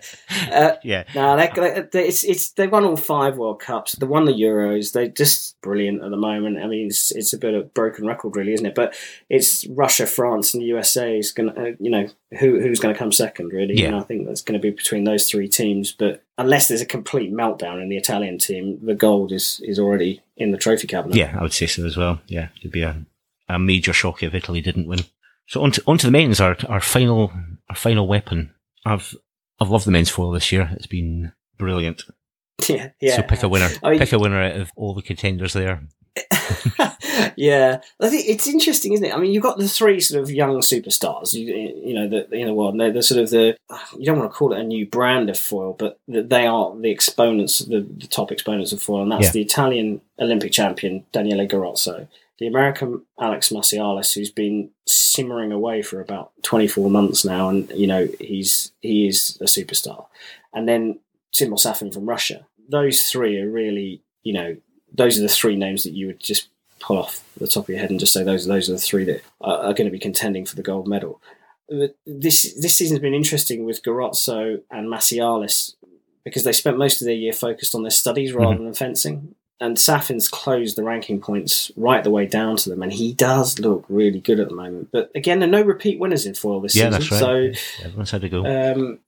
Uh, yeah. No, they, they, it's it's they won all five World Cups. They won the Euros. They're just brilliant at the moment. I mean, it's it's a bit of broken record, really, isn't it? But it's Russia, France, and the USA is going to, uh, you know, who who's going to come second, really? Yeah. And I think that's going to be between those three teams. But unless there's a complete meltdown in the Italian team, the gold is is already in the trophy cabinet. Yeah, I would say so as well. Yeah, it'd be a, a major shock if Italy didn't win. So on to, on to the men's, our, our final, our final weapon. I've, I've loved the men's foil this year. It's been brilliant. yeah, yeah. So pick a winner. I mean- pick a winner out of all the contenders there. yeah, I think it's interesting, isn't it? I mean, you've got the three sort of young superstars, you, you know, the, in the world. They're the sort of the you don't want to call it a new brand of foil, but they are the exponents, the, the top exponents of foil, and that's Yeah. the Italian Olympic champion Daniele Garozzo, the American Alex Massialas, who's been simmering away for about twenty four months now, and you know he's he is a superstar, and then Timur Safin from Russia. Those three are really, you know, those are the three names that you would just pull off the top of your head and just say those those are the three that are, are going to be contending for the gold medal. This this season's been interesting with Garozzo and Massialas because they spent most of their year focused on their studies mm-hmm. rather than fencing. And Safin's closed the ranking points right the way down to them, and he does look really good at the moment. But again, there are no repeat winners in foil this Yeah, season. that's right. So Everyone's had a go. um,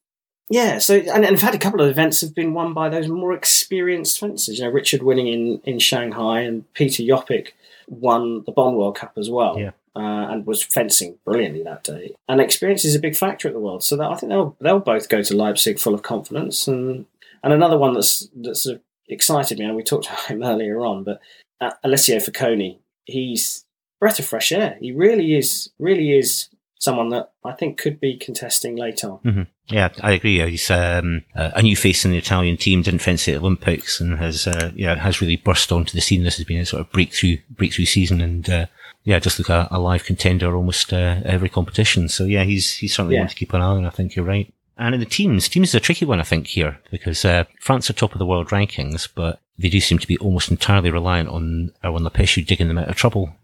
yeah, so and, and I've had a couple of events have been won by those more experienced fencers. You know, Richard winning in, in Shanghai and Peter Joppich won the Bonn World Cup as well. Yeah. Uh, and was fencing brilliantly that day. And experience is a big factor at the World, so that, I think they'll they'll both go to Leipzig full of confidence. And and another one that's that's sort of excited me, and we talked about him earlier on, but uh, Alessio Foconi, he's breath of fresh air. He really is, really is someone that I think could be contesting later on. Yeah, I agree. He's um, a new face in the Italian team. Didn't fence at Olympics and has uh, yeah has really burst onto the scene. This has been a sort of breakthrough breakthrough season, and uh, yeah, just like a, a live contender almost uh, every competition. So yeah, he's he's certainly Yeah. one to keep an eye on. I think you're right. And in the teams, teams is a tricky one, I think, here because uh, France are top of the world rankings, but they do seem to be almost entirely reliant on Erwann Le Péchoux digging them out of trouble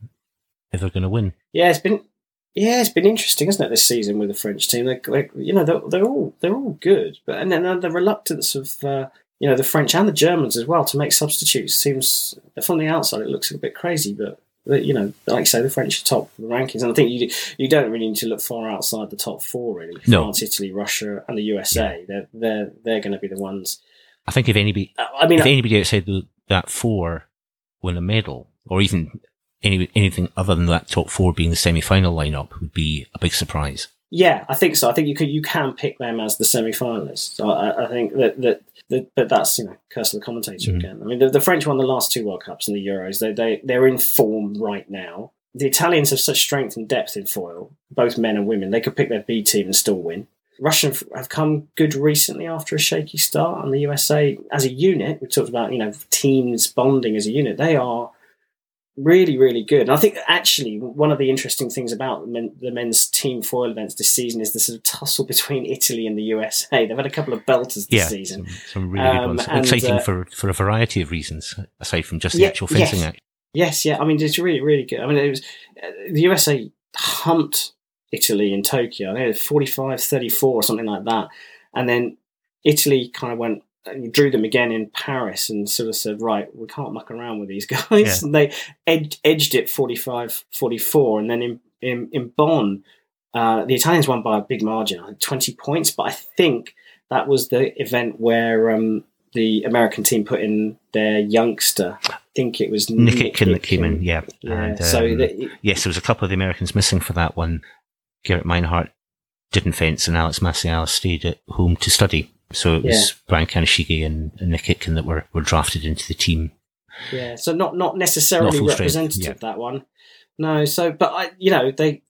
if they're going to win. Yeah, it's been yeah, it's been interesting, isn't it? This season with the French team, they, they you know they're, they're all they're all good, but and then the reluctance of uh, you know the French and the Germans as well to make substitutes seems from the outside it looks a bit crazy, but. You know, like I say, the French are top rankings, and I think you you don't really need to look far outside the top four. Really, No. France, Italy, Russia, and the USA. They're they're they're going to be the ones. I think if anybody I I mean, if anybody outside the, that four win a medal, or even any, anything other than that top four being the semi-final lineup, would be a big surprise. Yeah, I think so. I think you can you can pick them as the semi-finalists. So I, I think that, that that but that's you know curse of the commentator Mhm. again. I mean, the, the French won the last two World Cups and the Euros. They they they're in form right now. The Italians have such strength and depth in foil, both men and women. They could pick their B team and still win. Russian have come good recently after a shaky start, and the USA as a unit. We talked about you know teams bonding as a unit. They are really, really good. And I think actually one of the interesting things about the, men, the men's team foil events this season is the sort of tussle between Italy and the USA. They've had a couple of belters this yeah, season. Some, some really Um, good ones. and, Exciting uh, for, for a variety of reasons, aside from just the Yeah, actual fencing yes. act. Yes, yeah. I mean, it's really, really good. I mean, it was uh, the USA humped Italy in Tokyo. I think it was 45 34 or something like that. And then Italy kind of went and drew them again in Paris and sort of said, right, we can't muck around with these guys. Yeah. And they ed- edged it 45 44. And then in, in, in Bonn, uh, the Italians won by a big margin, 20 points. But I think that was the event where um, the American team put in their youngster. I think it was Nick Itkin that came in, yeah. Yeah, And, so um, the, yes, there was a couple of the Americans missing for that one. Gerek Meinhardt didn't fence, and Alex Maciel stayed at home to study. So it was Brian Kaneshige and, and Nick Itkin that were, were drafted into the team. yeah, so not not necessarily Not representative yeah. that one. No, so but I, you know, they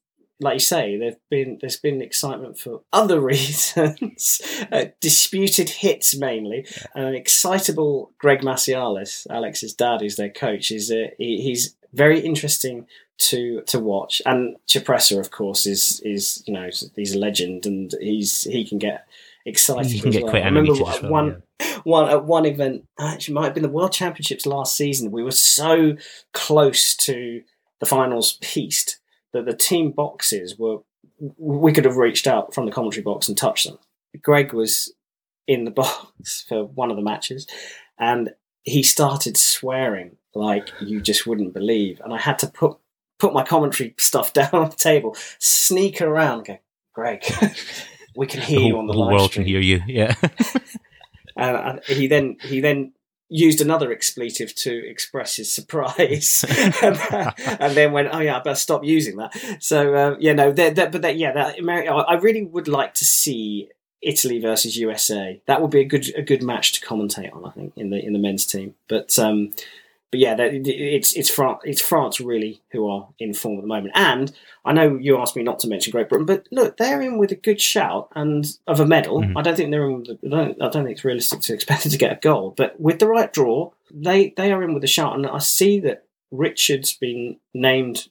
like you say, there've been there's been excitement for other reasons, uh, disputed hits mainly, and an excitable Greg Massialas, Alex's dad, who's their coach, is uh, he, he's very interesting to to watch. And Cipressa, of course, is is you know he's a legend, and he's he can get excited. You can get well. quite I remember as well, one one at one event, actually might have been the World Championships last season. We were so close to the finals piste that the team boxes were we could have reached out from the commentary box and touched them. Greg was in the box for one of the matches, and he started swearing like you just wouldn't believe. And I had to put put my commentary stuff down on the table, sneak around, go, Greg, we can hear The you on the, the whole world stream. can hear you. Yeah. And, he then he then used another expletive to express his surprise, and, and then went, "Oh yeah, I better stop using that." So uh, yeah, no, that, that, but that, yeah, that Ameri- I I really would like to see Italy versus USA. That would be a good a good match to commentate on. I think in the in the men's team, but. Um, but yeah, that- it's it's France, it's France really who are in form at the moment. And I know you asked me not to mention Great Britain, but look, they're in with a good shout and of a medal. Mhm. I don't think they're in. With, I don't. I don't think it's realistic to expect them to get a gold. But with the right draw, they they are in with a shout. And I see that Richard's been named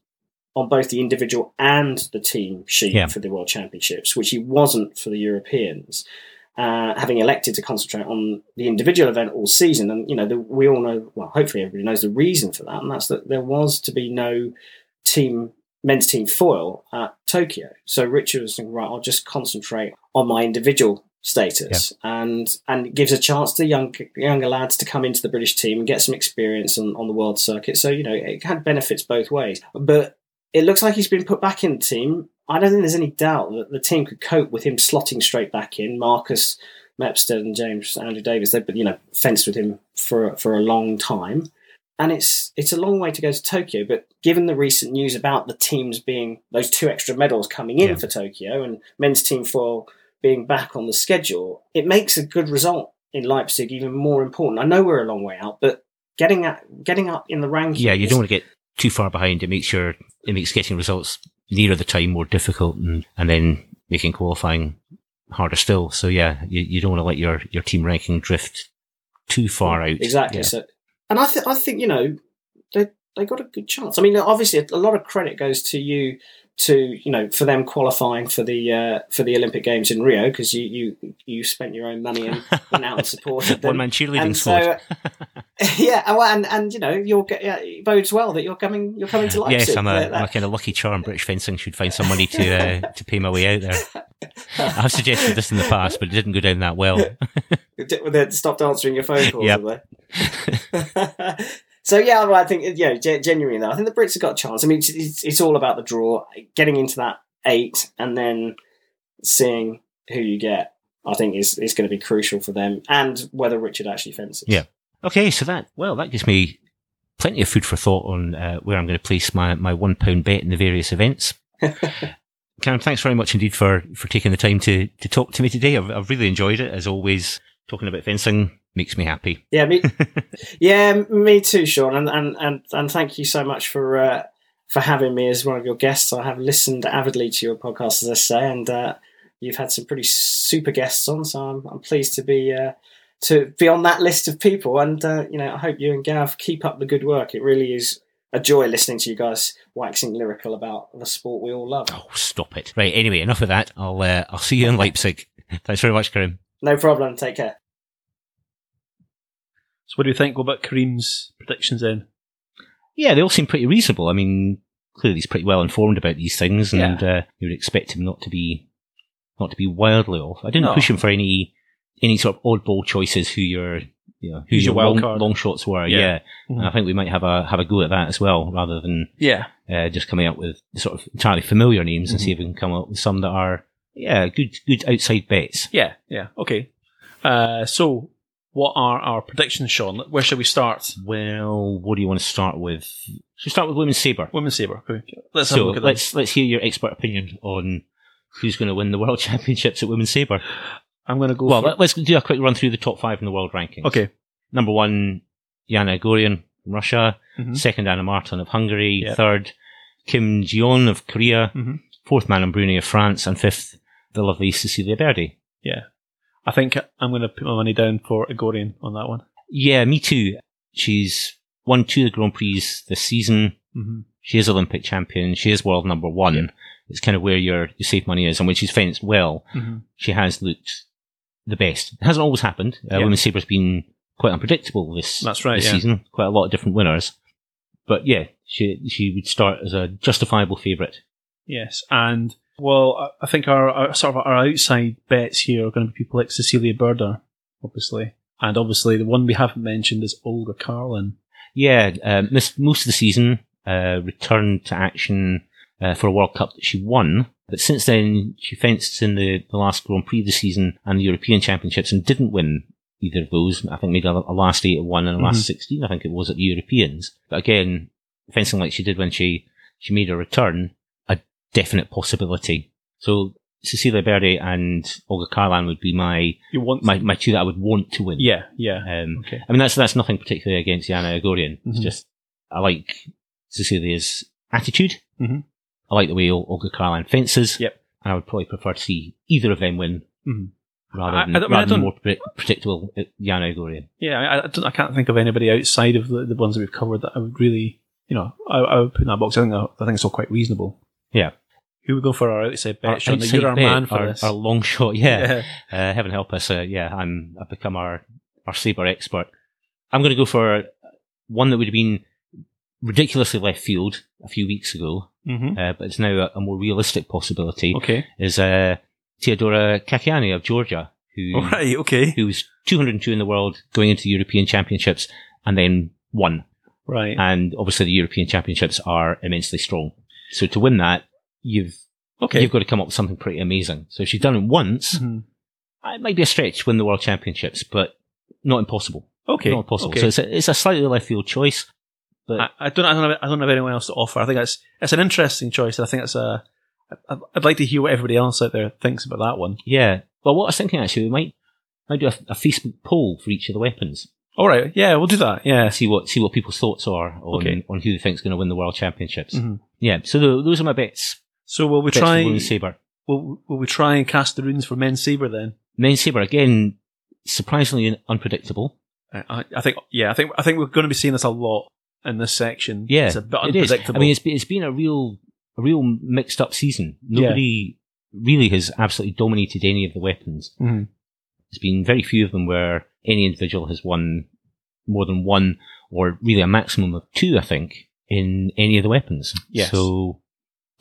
on both the individual and the team sheet Yeah. for the World Championships, which he wasn't for the Europeans. Uh, having elected to concentrate on the individual event all season, and you know, the, we all know. Well, hopefully, everybody knows the reason for that, and that's that there was to be no team men's team foil at Tokyo. So Richard was thinking, right, I'll just concentrate on my individual status, and and it gives a chance to young younger lads to come into the British team and get some experience on, on the world circuit. So you know, it had benefits both ways, but. It looks like he's been put back in the team. I don't think there's any doubt that the team could cope with him slotting straight back in. Marcus Mepstead and James Andrew Davis, they've been you know fenced with him for for a long time, and it's it's a long way to go to Tokyo. But given the recent news about the teams being those two extra medals coming in Yeah. for Tokyo and men's team foil being back on the schedule, it makes a good result in Leipzig even more important. I know we're a long way out, but getting at, getting up in the rankings, yeah, you don't want to get too far behind. It makes sure it makes getting results nearer the time more difficult, and and then making qualifying harder still. So yeah, you, you don't want to let your your team ranking drift too far out. Exactly. Yeah. So, and I think I think you know they they got a good chance. I mean, obviously, a lot of credit goes to you to you know for them qualifying for the uh, for the Olympic Games in Rio because you, you you spent your own money and went out and supported them. One man cheerleading and squad. so, yeah, and, and and you know you'll get yeah, it bodes well that you're coming you're coming to Leipzig. Yes, I'm a, I'm a kind of lucky charm. British fencing should find some money to uh, to pay my way out there. I've suggested this in the past, but it didn't go down that well. they stopped answering your phone calls, Yep. So yeah, I think yeah, ge- genuinely though, I think the Brits have got a chance. I mean, it's, it's, it's all about the draw, getting into that eight, and then seeing who you get. I think is is going to be crucial for them, and whether Richard actually fences. Yeah. Okay, so that well, that gives me plenty of food for thought on uh, where I'm going to place my, my one pound bet in the various events. Karen, thanks very much indeed for, for taking the time to, to talk to me today. I've, I've really enjoyed it. As always, talking about fencing makes me happy. Yeah, me, yeah, me too, Sean, and and and, and thank you so much for uh, for having me as one of your guests. I have listened avidly to your podcast, as I say, and uh, you've had some pretty super guests on, so I'm, I'm pleased to be uh, to be on that list of people. And uh, you know, I hope you and Gav keep up the good work. It really is a joy listening to you guys waxing lyrical about the sport we all love. Oh, stop it. Right. Anyway, enough of that. I'll, uh, I'll see you in Leipzig. Thanks very much, Karen. No problem. Take care. So, what do you think about Kareem's predictions then? Yeah, they all seem pretty reasonable. I mean, clearly he's pretty well informed about these things, and uh, you would expect him not to be not to be wildly off. I didn't No. push him for any any sort of oddball choices. Who your you know who your, your wild long, long shots were? Yeah. Yeah, Mhm. I think we might have a have a go at that as well, rather than Yeah. uh, just coming up with sort of entirely familiar names and Mhm. see if we can come up with some that are yeah good good outside bets. Yeah. Yeah. Okay. Uh, so, what are our predictions, Sean? Where shall we start? Well, what do you want to start with? Should we start with women's saber? Women's saber. Okay. Let's have a So look at let's let's hear your expert opinion on who's going to win the world championships at women's saber. I'm going to go. Well, for, let, us do a quick run through the top five in the world rankings. okay. Number one, Yana Egorian from Russia. Mhm. Second, Anna Marton of Hungary. Yep. Third, Kim Jeon of Korea. Mhm. fourth Manon Brunet of France, and fifth, the lovely Cecilia Berder. Yeah. I think I'm going to put my money down for Egorian on that one. Yeah, me too. She's won two of the Grand Prix this season. hmm She is Olympic champion. She is world number one. Yeah. It's kind of where your, your safe money is. And when she's fenced well, hmm she has looked the best. It hasn't always happened. Uh, Yeah. Women's Saber's been quite unpredictable this, That's right, this yeah. season. Quite a lot of different winners. But yeah, she she would start as a justifiable favourite. Yes, and well, I- think our, our sort of our outside bets here are going to be people like Cecilia Berder, obviously, and obviously the one we haven't mentioned is Olga Kharlan. Yeah, um, missed most of the season, uh, returned to action uh, for a World Cup that she won. But since then, she fenced in the, the last Grand Prix of the season and the European Championships and didn't win either of those. I think made a, a last eight at one and a last Mhm. 16, I think it was at the Europeans. But again, fencing like she did when she, she made a return, definite possibility. So Cecilia Berder and Olga Kharlan would be my, my, my two that I would want to win. yeah, yeah, Um, okay, I mean, that's that's nothing particularly against Yana Egorian. It's Mhm. just I like Cecilia's attitude. Mhm. I like the way Olga Kharlan fences. Yep. And I would probably prefer to see either of them win Mhm. rather than, I I rather than more pre- predictable uh, Yana Egorian. yeah. I, I, don't, I can't think of anybody outside of the, the ones that we've covered that I would really, you know, I, I would put in that box. I think I think it's all quite reasonable. Yeah. Who would go for our outside bet? Our Sean? outside You're our bet, man for our, this. our long shot. Yeah. Uh, heaven help us. Uh, yeah, I'm, I've become our, our saber expert. I'm going to go for one that would have been ridiculously left field a few weeks ago, hmm uh, but it's now a, a more realistic possibility. Okay. is uh, Theodora Kakiani of Georgia, who All right. Okay. who was 202 in the world going into the European Championships and then won. Right. And obviously, the European Championships are immensely strong. So to win that, you've Okay. you've got to come up with something pretty amazing. So if she's done it once, Mhm. it might be a stretch to win the World Championships, but not impossible. Okay. Not impossible. Okay. So it's a, it's a slightly left field choice, but I, I don't. I don't. Have, I don't have anyone else to offer. I think that's it's an interesting choice. and I think it's a. I'd like to hear what everybody else out there thinks about that one. yeah. Well, what I was thinking actually, we might might do a, a Facebook poll for each of the weapons. All right. Yeah, we'll do that. Yeah. see what see what people's thoughts are on Okay. on who they think's going to win the world championships. Mhm. Yeah, so tho- those are my bets. So will we try? women's saber. Will, will we try and cast the runes for men's saber then? Men's saber again, surprisingly unpredictable. I, I I think. Yeah. I think. I think we're going to be seeing this a lot in this section. Yeah, It's a bit it is. unpredictable. I mean, it's been, it's been a real a real mixed up season. Yeah. Nobody really has absolutely dominated any of the weapons. Mhm. There's been very few of them where any individual has won more than one, or really a maximum of two, I think, in any of the weapons. Yes. So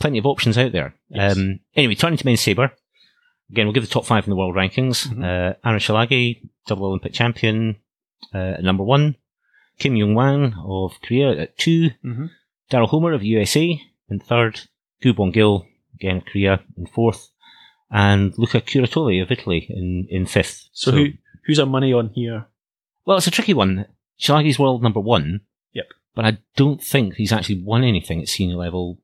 plenty of options out there. Yes. Um, anyway, turning to men's saber. Again, we'll give the top five in the world rankings. Mhm. Uh, Aaron Szilágyi, double Olympic champion, uh, at number one. Kim Jung-hwan of Korea at two. Mhm. Daryl Homer of USA in third. Gu Bon-gil, again of Korea, in fourth. And Luca Curatoli of Italy in, in fifth. So, who who's our money on here? Well, it's a tricky one. Szilágyi's world number one. Yep. But I don't think he's actually won anything at senior level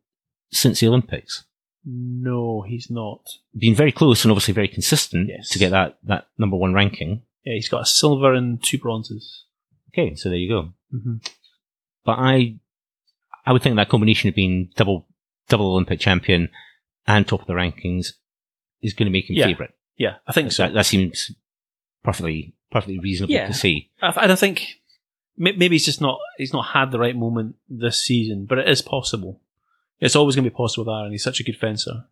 since the Olympics. No, he's not. Been very close and obviously very consistent Yes. to get that, that number one ranking. Yeah, he's got a silver and two bronzes. Okay, so there you go. Mm-hmm. But I, I would think that combination of being double, double Olympic champion and top of the rankings is going to make him Yeah. favourite. Yeah, I think so. That, that seems perfectly, perfectly reasonable Yeah. to see. I, I think maybe he's just not he's not had the right moment this season, but it is possible. It's always going to be possible with Aaron. He's such a good fencer.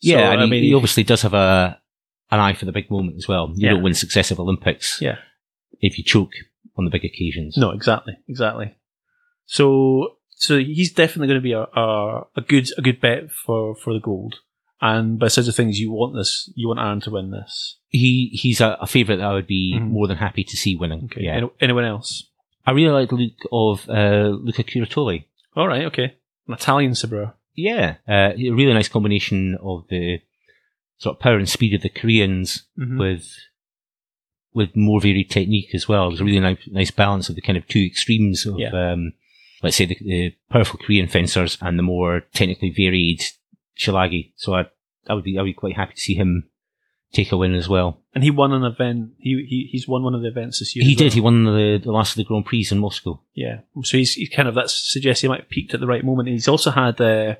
Yeah, So, and he, he obviously does have a an eye for the big moment as well. You Yeah. don't win successive Olympics Yeah. if you choke on the big occasions. no, exactly, exactly. So so he's definitely going to be a, a a good a good bet for for the gold. And by the of things, you want this. You want Aaron to win this. He he's a, a favourite that I would be Mhm. more than happy to see winning. Okay. Yeah, Any- anyone else? I really like the look of uh, Luca Curatoli. All right. Okay. An Italian sabreur. Yeah, uh, a really nice combination of the sort of power and speed of the Koreans Mhm. with with more varied technique as well. There's a really nice, nice balance of the kind of two extremes of, Yeah. um, let's say, the, the powerful Korean fencers and the more technically varied Szilágyi. So I, I would be, I would be quite happy to see him take a win as well. And he won an event. He, he he's won one of the events this year. He did. well. He won the, the last of the Grand Prix in Moscow. Yeah. So he's, he's kind of that suggests he might have peaked at the right moment. He's also had uh,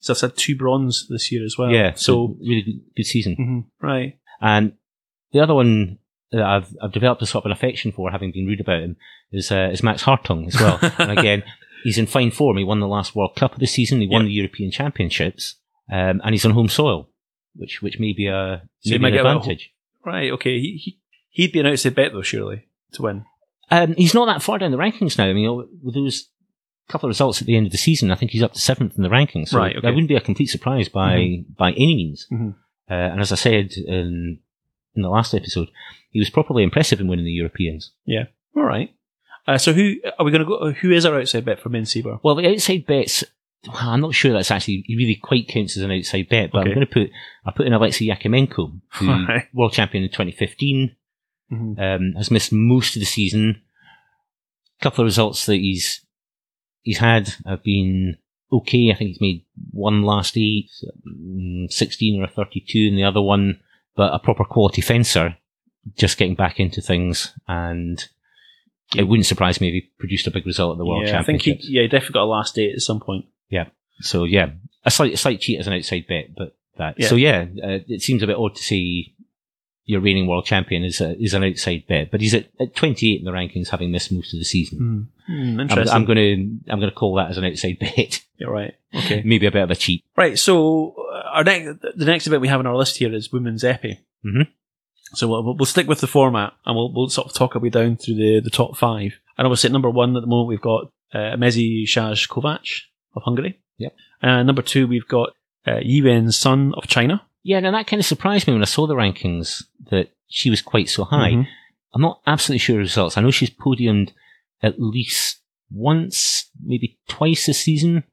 So I've had two bronze this year as well. yeah, So, really good, good season. Mhm, right. And the other one that I've, I've developed a sort of an affection for, having been read about him, is uh, is Max Hartung as well. and again, he's in fine form. He won the last World Cup of the season. He won the European Championships, um, and he's on home soil, which which may be a So he maybe might an get a advantage. Right. Okay. He, he he'd be an outside bet though, surely to win. Um, he's not that far down the rankings now. I mean, with those couple of results at the end of the season, I think he's up to seventh in the rankings. So Right, okay. that wouldn't be a complete surprise by by any means. Mhm. Uh, and as I said in in the last episode, he was properly impressive in winning the Europeans. Yeah. All right. Uh, so who are we going to go? Who is our outside bet for Min Seaber? Well, the outside bets. Well, I'm not sure that's actually really quite counts as an outside bet, but Okay. I'm going to put I put in Alexei Yakimenko, who Right. world champion in 2015, Mhm. um, has missed most of the season. A couple of results that he's he's had have been okay. I think he's made one last eight, mm, 16 or a 32 in the other one, but a proper quality fencer, just getting back into things. And it wouldn't surprise me if he produced a big result at the World yeah, I think he, Championships. yeah, he definitely got a last eight at some point. So yeah, a slight a slight cheat as an outside bet, but that. Yeah. So yeah, uh, it seems a bit odd to see your reigning world champion is a, is an outside bet, but he's at, at 28 in the rankings, having missed most of the season. Mm, I'm, interesting. I'm going to I'm going to call that as an outside bet. You're right. Okay. Maybe a bit of a cheat. Right. So uh, our next, the next event we have on our list here is women's epee. Mhm. So we'll, we'll stick with the format and we'll, we'll sort of talk our way down through the, the top five. And obviously at number one at the moment we've got uh, Emese Szász-Kovács of Hungary. Yep. Uh, number two we've got uh, Yiwen Sun of China. Yeah, now that kind of surprised me when I saw the rankings that she was quite so high. Mhm. I'm not absolutely sure of the results. I know she's podiumed at least once, maybe twice this season.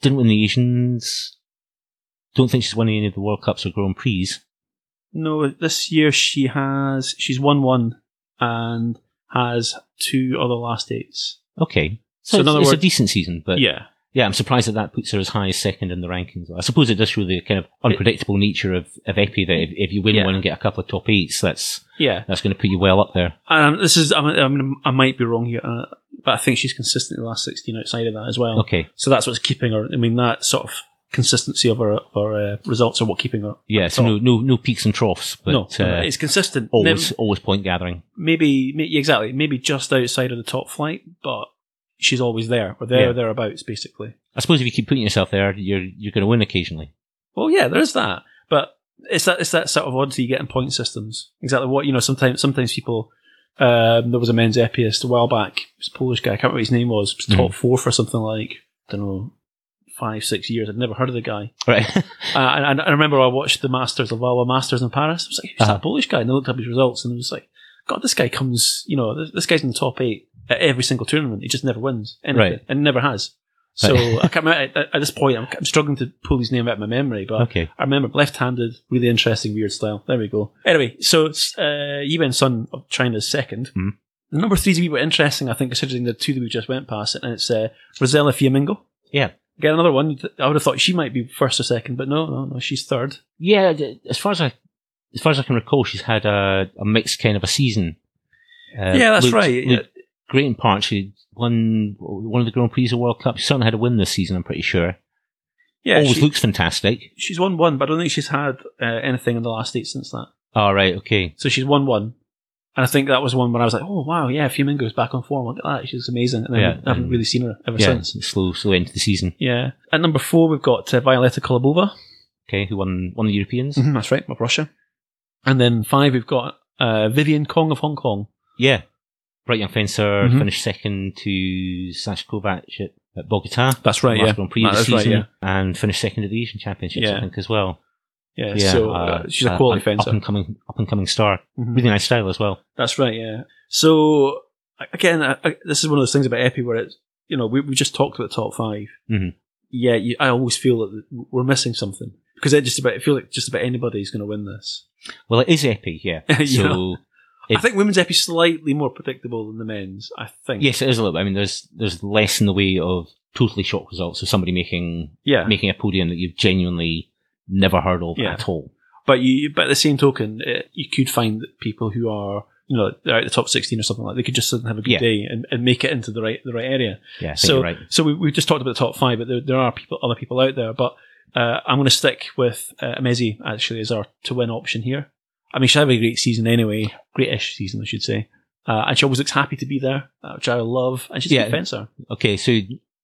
Didn't win the Asians. Don't think she's won any of the World Cups or Grand Prix. No, this year she has she's won one and has two other last eights. Okay. So, So in it's, other it's a decent season, but yeah. Yeah. I'm surprised that that puts her as high as second in the rankings. I suppose it does show the kind of unpredictable nature of, of Epee that if, if you win Yeah. one and get a couple of top eights, that's Yeah. that's going to put you well up there. Um, this is, I, mean, I, might be wrong here, uh, but I think she's consistent in the last 16 outside of that as well. Okay. So that's what's keeping her. I mean, that sort of consistency of her uh, results are what keeping her. Yeah, so no, no, no peaks and troughs, but no, uh, it's consistent. always, always point gathering. maybe, may- exactly, maybe just outside of the top flight, but she's always there, or there Yeah. or thereabouts, basically. I suppose if you keep putting yourself there, you're you're going to win occasionally. Well, yeah, there's that, but it's that it's that sort of oddity you get in point systems. Exactly what you know. Sometimes sometimes people. Um, there was a men's epeeist a while back. A Polish guy. I can't remember what his name was. Was top four for something like I don't know five six years. I'd never heard of the guy. Right. Uh, and, and I remember I watched the Masters, the Valva Masters in Paris. I was like, who's Uh-huh. that Polish guy? And I looked up his results and it was like, God, this guy comes, you know, this, this guy's in the top eight at every single tournament. He just never wins anything Right. and never has. So I can't remember, at, at this point, I'm, I'm struggling to pull his name out of my memory, but okay. I remember left-handed, really interesting, weird style. There we go. Anyway, so it's uh, Yiwen Sun of China's second. Mhm. The number three is a wee bit interesting, I think, considering the two that we just went past, and it's uh, Rossella Fiamingo. Yeah. Again, another one. I would have thought she might be first or second, but no, no, no, she's third. Yeah, as far as I as far as I can recall, she's had a, a mixed kind of a season. Uh, yeah, that's looked- right. looked Great in part. She won one of the Grand Prix of World Cup. She certainly had a win this season. I'm pretty sure. Yeah, Always she- looks fantastic. she's won one, but I don't think she's had uh, anything in the last eight since that. All right. Okay. So she's won one. And I think that was one when I was like, oh, wow, yeah, Fiamingo's back on form. Look at that. She's amazing. And then Yeah, I haven't really seen her ever Yeah. since. Slow, slow end to the season. Yeah. At number four, we've got uh, Violetta Kolobova. Okay. Who won? Won the Europeans? Mhm, that's right, of Russia. And then five, we've got uh, Vivian Kong of Hong Kong. Yeah. Bright young fencer Mhm. finished second to Szász-Kovács at, at Bogota. That's right, yeah. Grand Prix of the right, season, yeah. and finished second at the Asian Championships, Yeah. I think, as well. Yeah, so uh, she's a quality an fencer. Up and coming, up and coming star. Mhm. Really nice style as well. That's right, yeah. So again, I, I, this is one of those things about Epee where it's you know we, we just talked about the top 5 Mhm. Yeah, you, I always feel that we're missing something because it just about I feel like just about anybody's going to win this. Well, it is epee, yeah. You so? It- I think women's Epee is slightly more predictable than the men's. I think. yes, it is a little. bit. I mean, there's there's less in the way of totally shock results of somebody making Yeah. making a podium that you've genuinely never heard of Yeah. at all. But you, but at the same token, it, you could find that people who are, you know, they're at the top sixteen or something like, they could just have a good Yeah. day and, and make it into the right the right area. Yeah, So, right. so we, we just talked about the top five, but there, there are people, other people out there. But Uh, I'm going to stick with uh, Emese actually as our to win option here. I mean, she had a great season anyway, great-ish season, I should say. Uh, and she always looks happy to be there, uh, which I love. And she's a Yeah. good fencer. Okay, so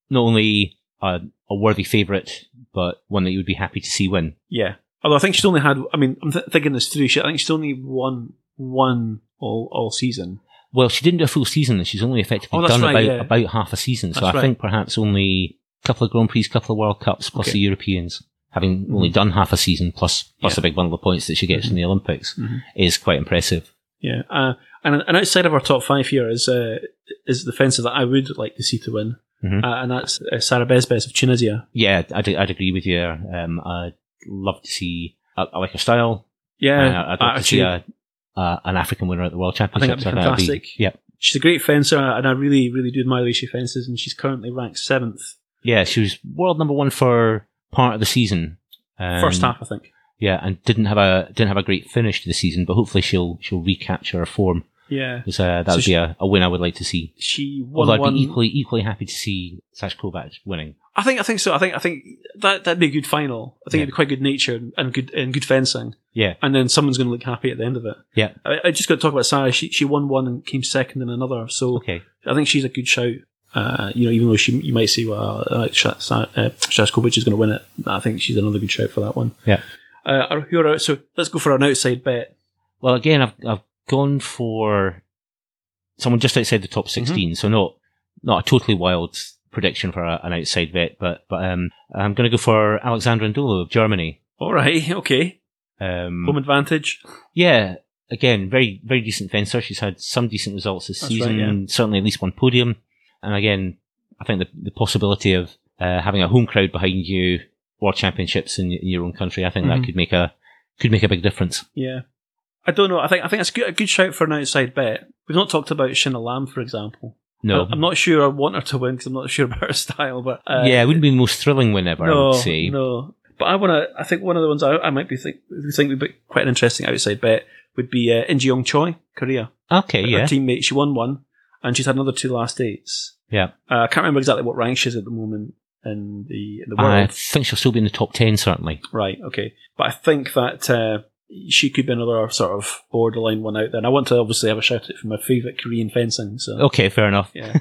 not only a, a worthy favourite, but one that you would be happy to see win. Yeah. Although I think she's only had, I mean, I'm th- thinking this through. She, I think she's only won one all all season. Well, she didn't do a full season. She's only effectively Oh, done right, about yeah. about half a season. So That's I right. think perhaps only a couple of Grand Prix, a couple of World Cups, plus Okay. the Europeans, having only done half a season, plus plus Yeah. a big bundle of points that she gets in the Olympics, Mhm. is quite impressive. Yeah. Uh, and and outside of our top five here is uh, is the fencer that I would like to see to win, Mhm. uh, and that's uh, Sarra Besbes of Tunisia. Yeah, I'd, I'd agree with you. Um, I'd love to see. I, I like her style. Yeah, I- I'd love to see a, an African winner at the World think Championships. that'd be that'd fantastic. yeah, She's a great fencer, and I really, really do admire the way she fences. And she's currently ranked seventh, yeah. She was world number one for part of the season. Um, first half, I think. Yeah, and didn't have a didn't have a great finish to the season, but hopefully she'll she'll recapture her form. Yeah, 'Cause, uh, that So would she- be a, a win I would like to see. she won Although I'd one. be equally equally happy to see Szász-Kovács winning. I think, I think so. I think, I think that that'd be a good final. I think Yeah. it'd be quite good nature and good and good fencing. Yeah, And then someone's going to look happy at the end of it. yeah. I, I just got to talk about Sarah. She she won one and came second in another. So Okay. I think she's a good shout. Uh, you know, even though she you might see, well, uh, uh, Szász-Kovács is going to win it. I think she's another good shout for that one. Yeah. Uh, who are out? So let's go for an outside bet. Well, again, I've I've gone for someone just outside the top Mm-hmm. 16 so not not a totally wild prediction for a, an outside bet, but but um, I'm going to go for Alexandra Ndolo of Germany. All right, okay. Um, Home advantage. Yeah, again, very very decent fencer. She's had some decent results this That's season. right, Certainly at least one podium. And again, I think the the possibility of uh, having a home crowd behind you, World Championships in, in your own country, I think Mhm. that could make a could make a big difference. Yeah. I don't know. I think I think it's good, a good shout for an outside bet. We've not talked about Shin A-lam, for example. No, I, am not sure I want her to win because I'm not sure about her style. But uh, yeah, it wouldn't be the most thrilling win ever. I no, would say. no. But I want to. I think one of the ones I, I might be think, think would be quite an interesting outside bet would be uh, Inji Choi, Korea. Okay, Her yeah, teammate, she won one, and she's had another two last eights. yeah. Uh, I can't remember exactly what rank she's at the moment in the in the world. I think she'll still be in the top ten, certainly. Right, okay. But I think that uh, she could be another sort of borderline one out there. And I want to obviously have a shout out for my favourite Korean fencing. So Okay, fair enough. yeah,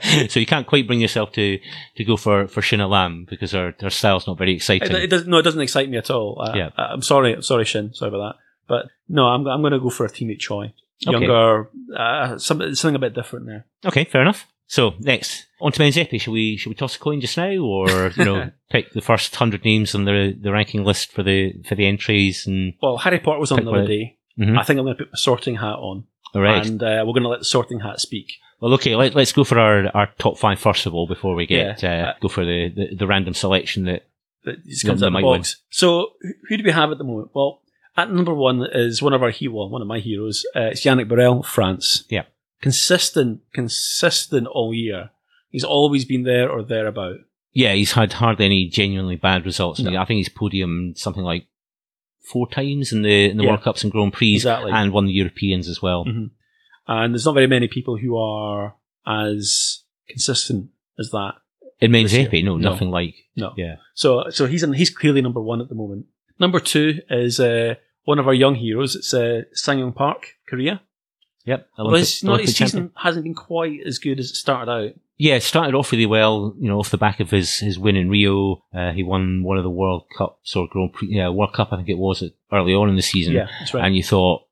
so you can't quite bring yourself to, to go for for Shin A-lam because her her style's not very exciting. it doesn't. No, it doesn't excite me at all. Uh, Yeah. I- I'm sorry. Sorry, Shin. Sorry about that. But no, I'm I'm going to go for a teammate Choi. Okay. Younger, uh, something something a bit different there. Okay, fair enough. So next, on to men's epee. Shall we shall we toss a coin just now, or you know, pick the first hundred names on the the ranking list for the for the entries and Well, Harry Potter was on the other day. Mhm. I think I'm going to put my sorting hat on, all right. and uh, we're going to let the sorting hat speak. well, okay. Let, let's go for our, our top five first of all before we get Yeah. uh, go for the, the, the random selection that that just comes out of the might win. box. So, who do we have at the moment? Well, at number one is one of our hero, one of my heroes. Uh, it's Yannick Borel, France. Yeah. consistent, consistent all year. He's always been there or thereabout. yeah he's had hardly any genuinely bad results. No. I think he's podiumed something like four times in the in the Yeah. World Cups and Grand Prix Exactly. and won the Europeans as well. Mhm. And there's not very many people who are as consistent as that. In men's This year. epee, no, No. nothing like No. yeah. So, so he's in, he's clearly number one at the moment. Number two is uh, one of our young heroes. It's uh, Sangyeong Park, Korea. Yep. Well, Olympic- his, not, his champion. season hasn't been quite as good as it started out. Yeah, it started off really well, you know, off the back of his, his win in Rio. Uh, he won one of the World Cups or Grand Prix, yeah, World Cup, I think it was, early on in the season. Yeah, that's right. And you thought,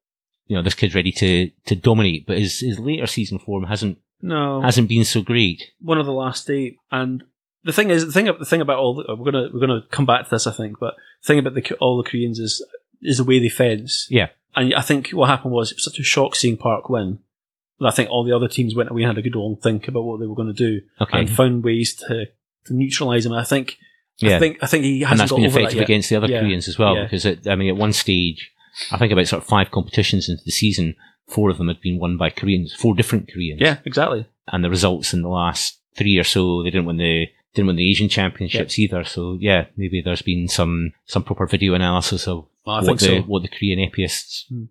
you know, this kid's ready to, to dominate, but his, his later season form hasn't, no, hasn't been so great. one of the last eight. And the thing is, the thing, the thing about all the, we're gonna we're gonna come back to this, I think. But the thing about the all the Koreans is is the way they fence. Yeah. And I think what happened was it was such a shock seeing Park win. And I think all the other teams went away and had a good long think about what they were going to do Okay. and found ways to to neutralize him. I think yeah. I think I think he and hasn't been over effective against the other Yeah. Koreans as well, Yeah. because it, I mean, at one stage, I think about sort of five competitions into the season, four of them had been won by Koreans, four different Koreans. Yeah, exactly. and the results in the last three or so, they didn't win the didn't win the Asian Championships either. So yeah, maybe there's been some some proper video analysis of Well, I what think the so. what the Korean epeeists Hmm.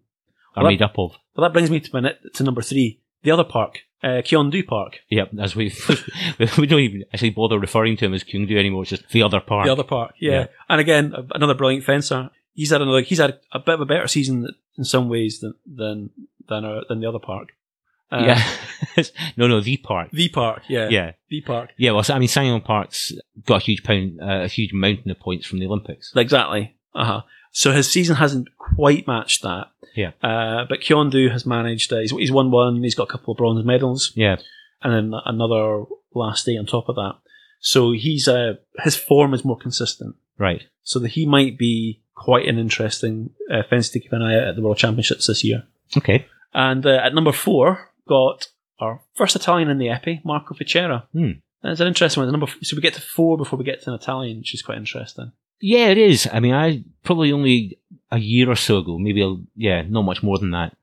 are Well, made up of. But that brings me to my to number three, the other park, uh, Gyeongdu Park. Yep, as we we don't even actually bother referring to him as Kyungdu anymore. It's just the other park. The other park, yeah. Yeah. And again, another brilliant fencer. He's had another. He's had a bit of a better season in some ways than than than, uh, than the other park. Uh, yeah. no, no, the park. the park. Yeah, Yeah, the park. yeah. Well, so, I mean, Sanyong Park's got a huge pound, uh, a huge mountain of points from the Olympics. Exactly. Uh huh. So his season hasn't quite matched that. Yeah. Uh, but Kyondu has managed. Uh, he's, he's won one. He's got a couple of bronze medals, Yeah, and then another last day on top of that. So he's uh, his form is more consistent. right. So that he might be quite an interesting uh, fence to keep an eye out at the World Championships this year. Okay. And uh, at number four, got our first Italian in the Epee, Marco Fichera. Hmm. That's an interesting one. The number so we get to four before we get to an Italian, which is quite interesting. Yeah, it is. I mean, I probably only a year or so ago, maybe, a, yeah, not much more than that.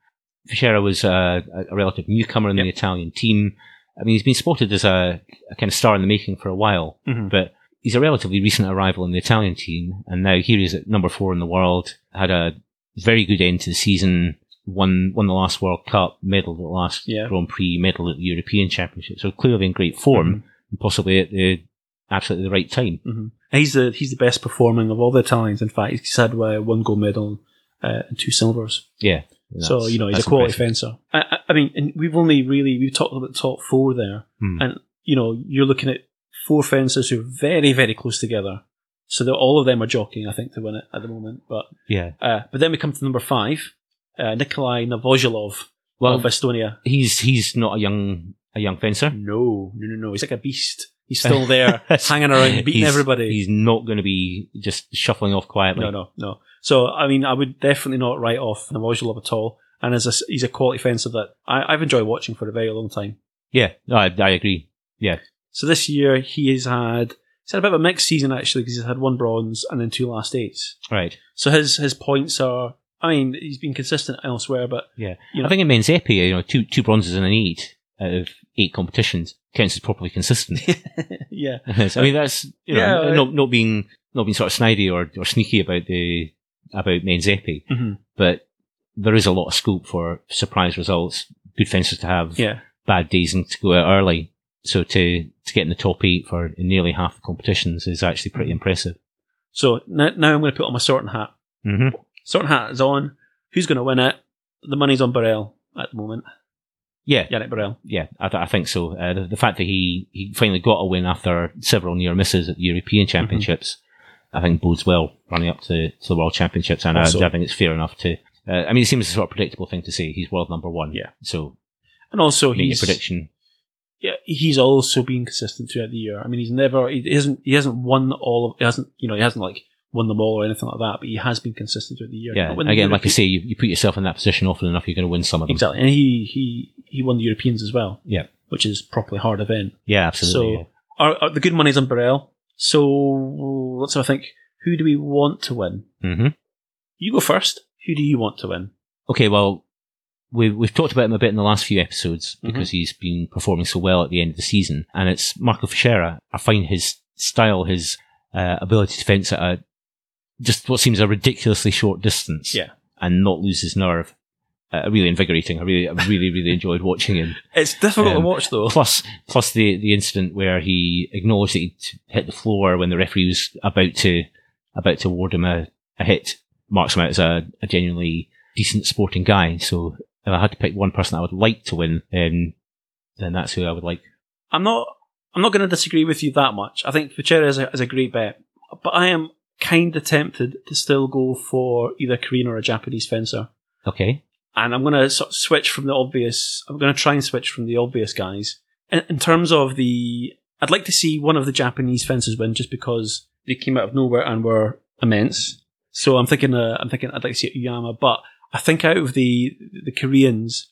Fichera was uh, a, a relative newcomer in the Italian team. I mean, he's been spotted as a, a kind of star in the making for a while, Mhm. but he's a relatively recent arrival in the Italian team, and now here he is at number four in the world. Had a very good end to the season. Won won the last World Cup, medalled at the last Yeah. Grand Prix, medalled at the European Championship. So clearly in great form, and possibly at the absolutely the right time. hmm He's the he's the best performing of all the Italians. In fact, he's had uh, one gold medal uh, and two silvers. Yeah. so you know he's a quality impressive. fencer. I, I- mean, and we've only really we've talked about the top four there, Hmm. and you know you're looking at four fencers who are very very close together. So that all of them are jockeying, I think, to win it at the moment. But Yeah. uh, but then we come to number five, uh, Nikolai Novozhilov Well, of Estonia. he's he's not a young a young fencer. No, no, no, no. He's like a beast. He's still there, hanging around, beating He's- everybody. He's not going to be just shuffling off quietly. No, no, no. So, I mean, I would definitely not write off Novozhilov at all. And as a, he's a quality fencer that I, I've enjoyed watching for a very long time. Yeah, I, I agree. Yeah, So this year he has had he's had a bit of a mixed season actually because he's had one bronze and then two last eights. right. So his his points are. I mean, he's been consistent elsewhere, but Yeah, You know- I think in men's epee, you know, two two bronzes and an eight out of eight competitions counts as properly consistent. yeah, I mean, that's you know, Yeah, not not being not being sort of snidey or, or sneaky about the about men's epee, Mhm. but there is a lot of scope for surprise results. Good fencers to have yeah, bad days and to go out early. So to to get in the top eight for nearly half the competitions is actually pretty impressive. So now, now I'm going to put on my sorting hat. hmm Sorting hat is on. Who's going to win it? The money's on Borel at the moment. Yeah, Yannick Borel. yeah, I, th- I think so. Uh, the, the fact that he, he finally got a win after several near misses at the European Championships, I think bodes well running up to, to the World Championships. And I, I think it's fair enough to. Uh, I mean, it seems a sort of predictable thing to say. He's world number one. Yeah. So And also he's a prediction. yeah, he's also been consistent throughout the year. I mean, he's never he hasn't he hasn't won all of he hasn't you know he hasn't like won them all or anything like that, but he has been consistent throughout the year. Yeah. But when the Again, like I say, you, you put yourself in that position often enough, you're going to win some of them. exactly, and he he he won the Europeans as well. Yeah. which is properly hard event. Yeah, absolutely. So are, are the good money's on Borel. So let's have a think. Who do we want to win? yeah. hmm You go first. Who do you want to win? Okay, well, we've, we've talked about him a bit in the last few episodes Mm-hmm. because he's been performing so well at the end of the season. And it's Marco Fichera. I find his style, his uh, ability to fence at a, just what seems a ridiculously short distance Yeah. and not lose his nerve. Uh, really invigorating. I really, I really, really enjoyed watching him. It's difficult Um, to watch though. Plus, plus the, the incident where he acknowledged that he'd hit the floor when the referee was about to, about to award him a, a hit marks him out as a, a genuinely decent sporting guy. So if I had to pick one person I would like to win, then, then that's who I would like. I'm not. I'm not going to disagree with you that much. I think Fichera is a, is a great bet, but I am kind of tempted to still go for either a Korean or a Japanese fencer. Okay. And I'm going to sort of switch from the obvious. I'm going to try and switch from the obvious guys. In, in terms of the, I'd like to see one of the Japanese fencers win just because they came out of nowhere and were immense. So I'm thinking, uh, I'm thinking I'd like to see Uyama, but I think out of the the Koreans,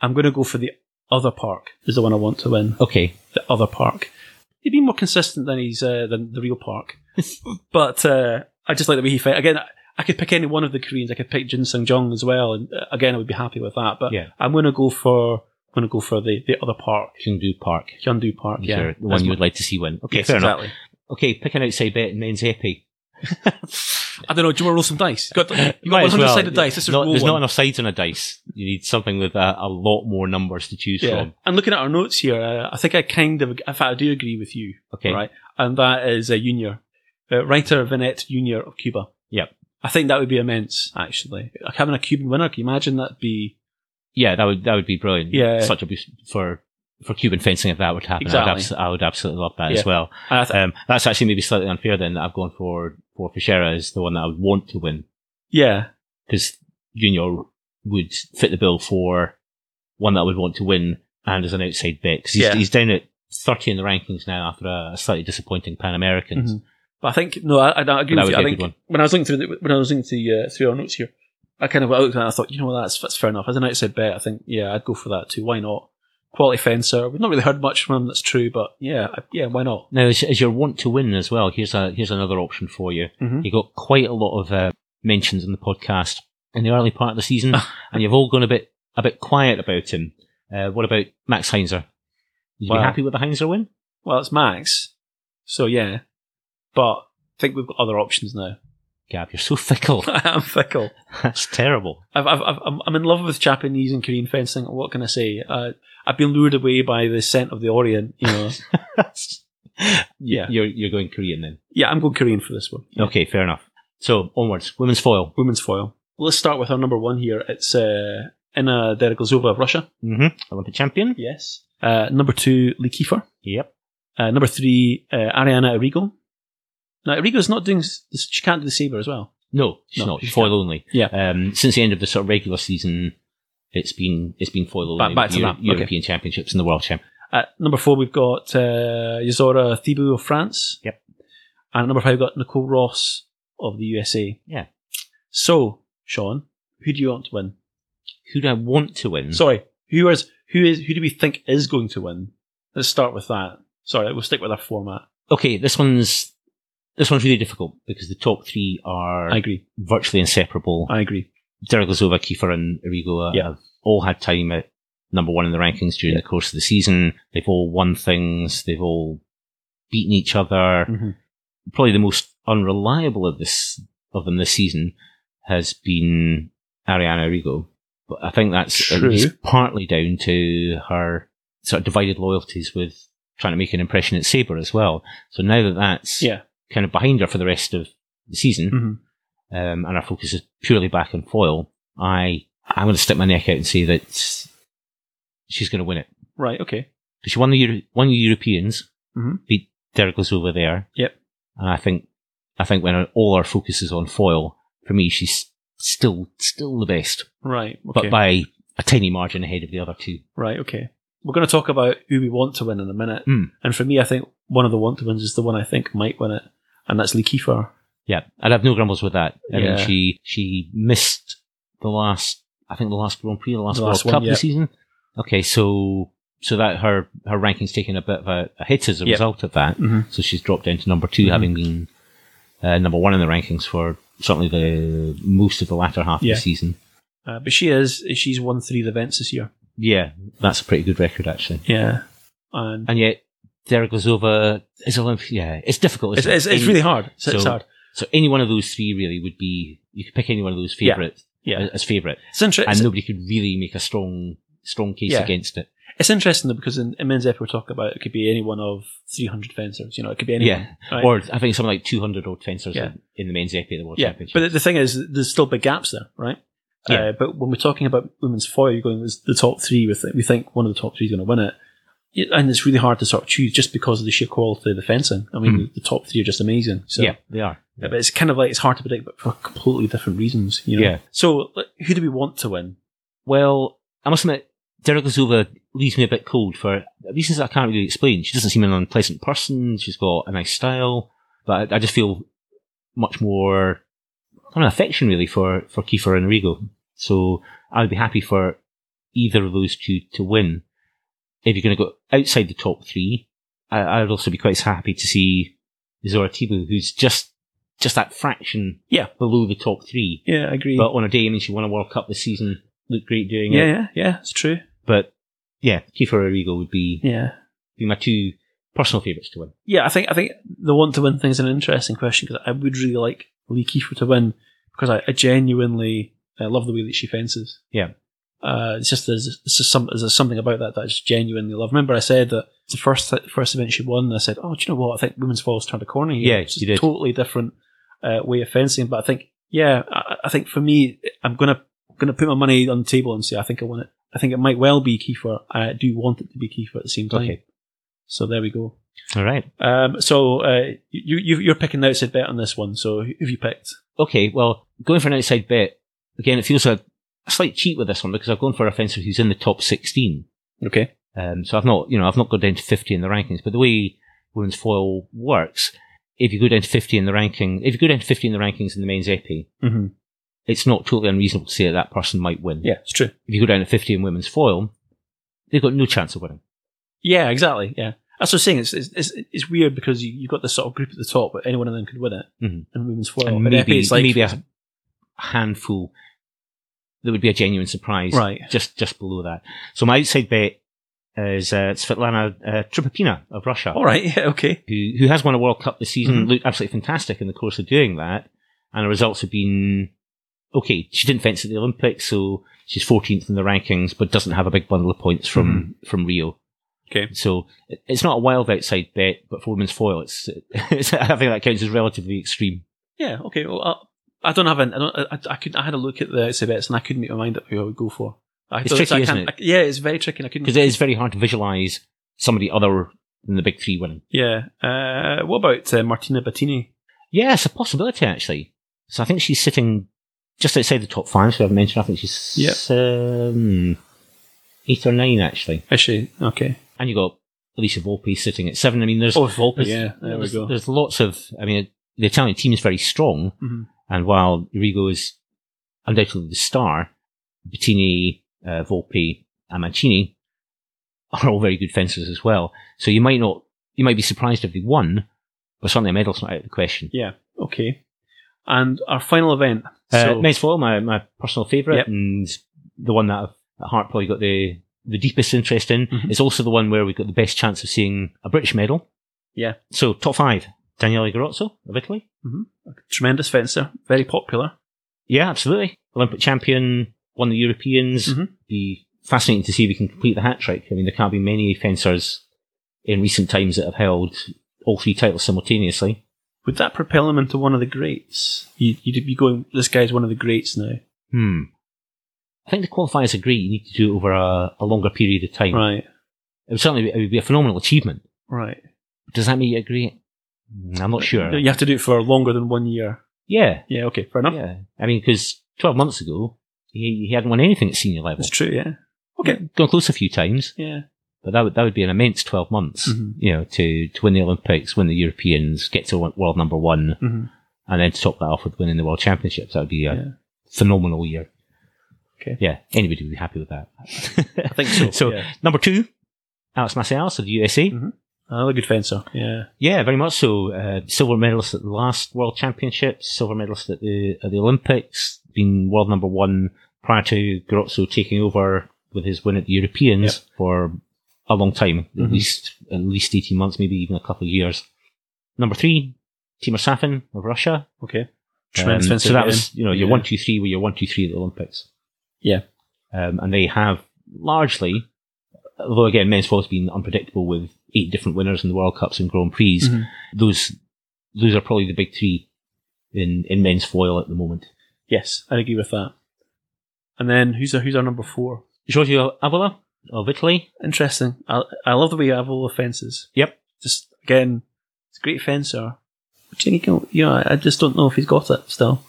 I'm going to go for the other park. Is the one I want to win Okay. the other park. He'd be more consistent than he's uh, than the real park, but uh, I just like the way he fight. Again, I, could pick any one of the Koreans. I could pick Jin Sung Jong as well, and uh, again, I would be happy with that. But Yeah. I'm going to go for I'm going to go for the, the other park, Chengdu Park. Hyundai Park. Yeah, the one you would like to see win. Okay, yes, fair enough. Okay, pick an outside bet and men's epee. I don't know. Do you want to roll some dice? You got, you got 100 well. sided dice. Let's just Not- there's one. not enough sides on a dice. You need something with a, a lot more numbers to choose Yeah. from. And looking at our notes here, uh, I think I kind of, in fact, I do agree with you. Okay. Right. And that is a Junior. Uh, Reytor Venet Junior of Cuba. Yep. I think that would be immense, actually. Like having a Cuban winner, can you imagine that'd be. Yeah, that would that would be brilliant. Yeah. such a boost for for Cuban fencing if that would happen. I, would Exactly. I would absolutely love that Yeah. as well. Th- Um, that's actually maybe slightly unfair then that I've gone for for Fichera as the one that I would want to win yeah. because Junior would fit the bill for one that I would want to win and as an outside bet because he's, Yeah. he's down at 30 in the rankings now after a slightly disappointing Pan Americans. Mhm. But I think, no, I, I, agree That with you. I think one. when I was looking through the, when I was looking through, uh, through our notes here, I kind of looked at it and I thought, you know what, that's, that's fair enough. As an outside bet, I think, yeah, I'd go for that too. Why not? Quality fencer. We've not really heard much from him, that's true, but yeah, I- yeah, why not? Now, as, as your want to win as well, here's a here's another option for you. Mhm. You got quite a lot of uh, mentions in the podcast in the early part of the season, and you've all gone a bit a bit quiet about him. Uh, what about Max Heinzer? You Wow. happy with the Heinzer win? Well, it's Max. So yeah. But I think we've got other options now. Gab, you're so fickle. I am fickle. That's terrible. I've, I've, I'm- I'm in love with Japanese and Korean fencing. What can I say? Uh, I've been lured away by the scent of the Orient. You know, yeah, You're you're going Korean then. yeah. I'm going Korean for this one. Yeah. Okay, fair enough. So onwards, women's foil. Women's foil. Let's start with our number one here. It's uh, Inna Deriglazova of Russia. Mm-hmm. Olympic champion. Yes. Uh, number two, Lee Kiefer. Yep. Uh, number three, uh, Arianna Errigo. Now, Errigo's not doing, s- she can't do the saber as well. No, she's No, not. she She's foil only. Yeah. Um, since the end of the sort of regular season, it's been it's been foil Back- only. back to Euro- that, okay. European Championships and the World Champ. At number four, we've got uh, Ysaora Thibus of France. Yep. And at number five, we've got Nicole Ross of the USA. Yeah. So, Sean, who do you want to win? Who do I want to win? Sorry, who is who is who do we think is going to win? Let's start with that. Sorry, we'll stick with our format. okay, this one's this one's really difficult because the top three are I agree. virtually inseparable. I agree. Deriglazova, Kiefer, and Errigo Yeah. have all had time at number one in the rankings during the course of the season. They've all won things. They've all beaten each other. Mhm. Probably the most unreliable of this of them this season has been Arianna Errigo. But I think that's at least partly down to her sort of divided loyalties with trying to make an impression at Sabre as well. So now that that's Yeah. Kind of behind her for the rest of the season, hmm um, and our focus is purely back on foil, I I'm going to stick my neck out and say that she's going to win it. Right. Okay. 'Cause She won the Euro- won the Europeans, Mhm. beat Deriglazova there, Yep. and I think I think when all our focus is on foil, for me, she's still still the best, Right. Okay. but by a tiny margin ahead of the other two. Right, okay. We're going to talk about who we want to win in a minute. Hmm. And for me, I think one of the want to wins is the one I think might win it, and that's Lee Kiefer. Yeah, I'd have no grumbles with that. I Yeah. mean, she she missed the last, I think the last Grand Prix, the last The World last one, Cup of yeah. the season. Okay, so so that her her ranking's taken a bit of a, a hit as a Yep. result of that. Mhm. So she's dropped down to number 2 Mhm. having been uh, number one in the rankings for certainly the most of the latter half Yeah. of the season. Uh, but she is, she's won three of the events this year. Yeah, that's a pretty good record actually. Yeah. And And yet, Deriglazova is Olympic. Yeah, it's difficult. it's, it's, it's really hard. It's, it's so- hard. So any one of those three really would be you could pick any one of those Yeah. favourite Yeah. as favourite. It's, inter- and nobody could really make a strong strong case Yeah. against it. it's interesting though, because in, in men's ep we're talking about it could be any one of 300 fencers. You know, it could be anyone. Yeah, right? or I think something like 200 odd fencers Yeah. in, in the men's of the World yeah. Championship. But the- thing is, there's still big gaps there, right? Yeah. Uh, but when we're talking about women's foil, you're going with the top three. We think, we think one of the top three is going to win it. Yeah, And it's really hard to sort of choose just because of the sheer quality of the fencing. I mean, Hmm. the, top three are just amazing. So, yeah, they are. Yeah, but it's kind of like it's hard to predict, but for completely different reasons. You know? Yeah. So, who do we want to win? Well, I must admit, Deriglazova leaves me a bit cold for reasons I can't really explain. She doesn't seem an unpleasant person. She's got a nice style, but I, I just feel much more I don't know, affection really for for Kiefer and Rigo. So I would be happy for either of those two to win. If you're going to go outside the top three, I, I would also be quite happy to see Zora Thibus, who's just just that fraction Yeah. below the top three. Yeah, I agree. But on a day, I mean, she won a World Cup this season, looked great doing yeah, it. yeah, yeah, it's true. But yeah, Kiefer Errigo would be Yeah. be my two personal favourites to win. Yeah, I think I think the want to win thing is an interesting question because I would really like Lee Kiefer to win because I, I genuinely uh, love the way that she fences. Yeah. Uh, it's just there's, it's just some, there's something about that that I just genuinely love. Remember, I said that the first first event she won. I said, "Oh, do you know what? I think women's foil's turned a corner here. Yeah, it's you did. a totally different uh, way of fencing." But I think, yeah, I, I think for me, I'm gonna gonna put my money on the table and say I think I want it. I think it might well be Kiefer. I do want it to be Kiefer at the same time. Okay. So there we go. All right. Um, so uh, you, you you're picking the outside bet on this one. So who have you picked? Okay, well, going for an outside bet, again, it feels a, a slight cheat with this one because I've gone for a fencer who's in the top 16. Okay. Um, so I've not, you know, I've not gone down to 50 in the rankings, but the way women's foil works, if you go down to 50 in the ranking, if you go down to 50 in the rankings in the men's epee, Mm-hmm. it's not totally unreasonable to say that that person might win. Yeah, it's true. If you go down to 50 in women's foil, they've got no chance of winning. Yeah, exactly. Yeah, that's what I'm saying. It's it's, it's, weird because you, you've got this sort of group at the top, but any one of them could win it Mhm. in women's foil. and maybe, Epee, it's like maybe a handful that would be a genuine surprise right. just just below that. So my outside bet is uh, Svetlana uh, Tripapina of Russia. All right. Yeah. Okay. who who has won a World Cup this season, Mhm. looked absolutely fantastic in the course of doing that, and the results have been okay. She didn't fence at the Olympics, so she's 14th in the rankings, but doesn't have a big bundle of points from from Rio. Okay. So it's not a wild outside bet, but for women's foil, it's, it's I think that counts as relatively extreme. Yeah. Okay. Well, I don't have an. I, don't, I, I could. I had a look at the outside and I couldn't make my mind up who I would go for. I It's tricky, I isn't it? I- yeah, it's very tricky. I couldn't Because it is very hard to visualize somebody other than the big three winning. Yeah. Uh, what about uh, Martina Batini? Yeah, it's a possibility actually. So I think she's sitting just outside the top five. So I've mentioned. I think she's Yep. um, eight or nine actually. Is she? Okay. and you got Alice Volpi sitting at seven. I mean, there's Oh, Volpe. there's, Yeah. There we go. there's lots of. I mean, the Italian team is very strong, Mhm. And while Rigo is undoubtedly the star, Batini, uh, Volpi, and Mancini are all very good fencers as well. So you might not, you might be surprised if they won, but certainly a medal's not out of the question. Yeah. Okay. And our final event. Uh, So, men's foil, my, my personal favourite, Yep. and the one that I've at heart probably got the, the deepest interest in. Mhm. It's also the one where we've got the best chance of seeing a British medal. Yeah. So top five, Daniele Garozzo of Italy. tremendous fencer, very popular. Yeah, absolutely. Olympic champion, won the Europeans. Mhm. Be fascinating to see if he can complete the hat trick. I mean, there can't be many fencers in recent times that have held all three titles simultaneously. Would that propel him into one of the greats? You, you'd be going, this guy's one of the greats now. Hmm. I think the qualifiers agree you need to do it over a, a longer period of time. Right. It would certainly be, it would be a phenomenal achievement. Right. Does that make it a great? I'm not sure. You have to do it for longer than one year. Yeah, Yeah, okay, fair enough. yeah. I mean, because 12 months ago, he, he hadn't won anything at senior level. That's true, yeah. Okay. Gone close a few times, Yeah. but that would that would be an immense 12 months. Mhm. You know, to to win the Olympics, win the Europeans, get to world number one, hmm and then to top that off with winning the World Championships. That would be a Yeah. phenomenal year. Okay. Yeah, anybody would be happy with that. I think so. so yeah. number two, Alex Massialas of the USA. Mhm. Another good fencer. Yeah. Yeah, very much so. Uh, silver medalist at the last World Championships, silver medalist at the at the Olympics, been world number one prior to Garozzo taking over with his win at the Europeans for a long time, at Mhm. least at least eighteen months, maybe even a couple of years. Number three, Timur Safin of Russia. Okay. Um, so that was you know your Yeah. one two three were your one two three at the Olympics. Yeah. um, and they have largely, although again men's foil has been unpredictable with eight different winners in the World Cups and Grand Prix Mhm. those those are probably the big three in in men's foil at the moment. Yes, I agree with that. And then who's our, who's our number four? Giorgio Avola of Italy. Interesting. I, I love the way Avola fences. Yep. Just again, it's a great fencer. But you know, I just don't know if he's got it still.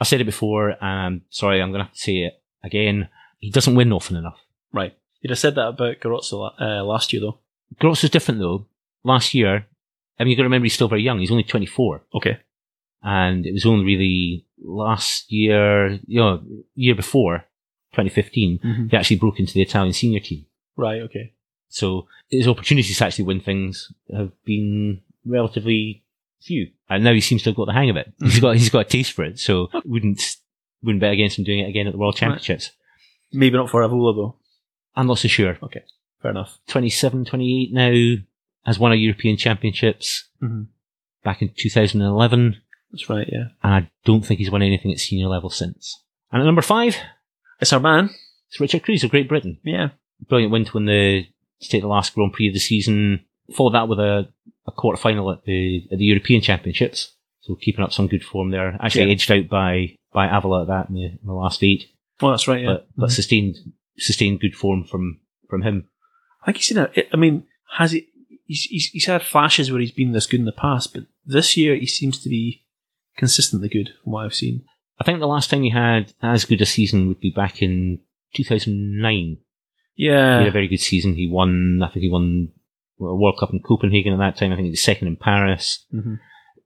I said it before. Um, sorry, I'm going to have to say it again. He doesn't win often enough. Right. You'd have said that about Garozzo uh, last year, though. Gross is different though. Last year, I mean, you've got to remember he's still very young. He's only 24. Okay. And it was only really last year, you know, year before, 2015, Mm-hmm. he actually broke into the Italian senior team. Right. Okay. So his opportunities to actually win things have been relatively few, and now he seems to have got the hang of it. He's got he's got a taste for it, so wouldn't wouldn't bet against him doing it again at the World Championships. Maybe not for Avola though. I'm not so sure. Fair enough. 27, 28 now has won a European Championships Mm-hmm. back in 2011. That's right. Yeah, and I don't think he's won anything at senior level since. And at number five, it's our man. it's Richard Kruse of Great Britain. Yeah, Brilliant win to win the to take the last Grand Prix of the season. Followed that with a, a quarter final at the at the European Championships. So keeping up some good form there. Actually Yeah. edged out by by Avola at that in the, in the last eight. well, that's right. Yeah, But but Mhm. sustained sustained good form from from him. I think he's seen it. I mean, has he? He's, he's he's had flashes where he's been this good in the past, but this year he seems to be consistently good from what I've seen. I think the last time he had as good a season would be back in 2009. Yeah. He had a very good season. He won, I think he won a World Cup in Copenhagen at that time. I think he was second in Paris. hmm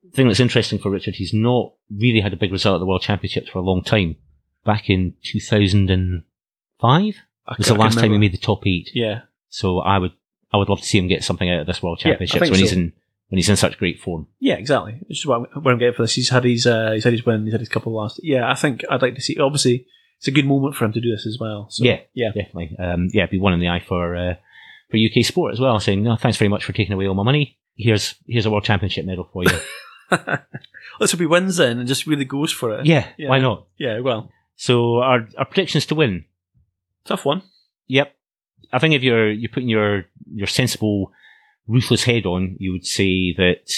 The thing that's interesting for Richard, he's not really had a big result at the World Championships for a long time. Back in 2005 I was the last can time he made the top eight. Yeah, So I would, I would love to see him get something out of this World Yeah, Championships think when he's in, when he's in such great form. yeah, exactly. Which is what I'm, what I'm getting for this. He's had his uh, he's had his win. He's had his couple last. Yeah, I think I'd like to see. Obviously, it's a good moment for him to do this as well. So, Yeah. yeah, Definitely. Um, yeah, be one in the eye for, uh, for UK sport as well, saying, no, thanks very much for taking away all my money. Here's, here's a World Championship medal for you. Let's hope he wins then and just really goes for it. yeah, Yeah. why not? yeah. Well, So our, our predictions to win. tough one. Yep. I think if you're you're putting your your sensible, ruthless head on, you would say that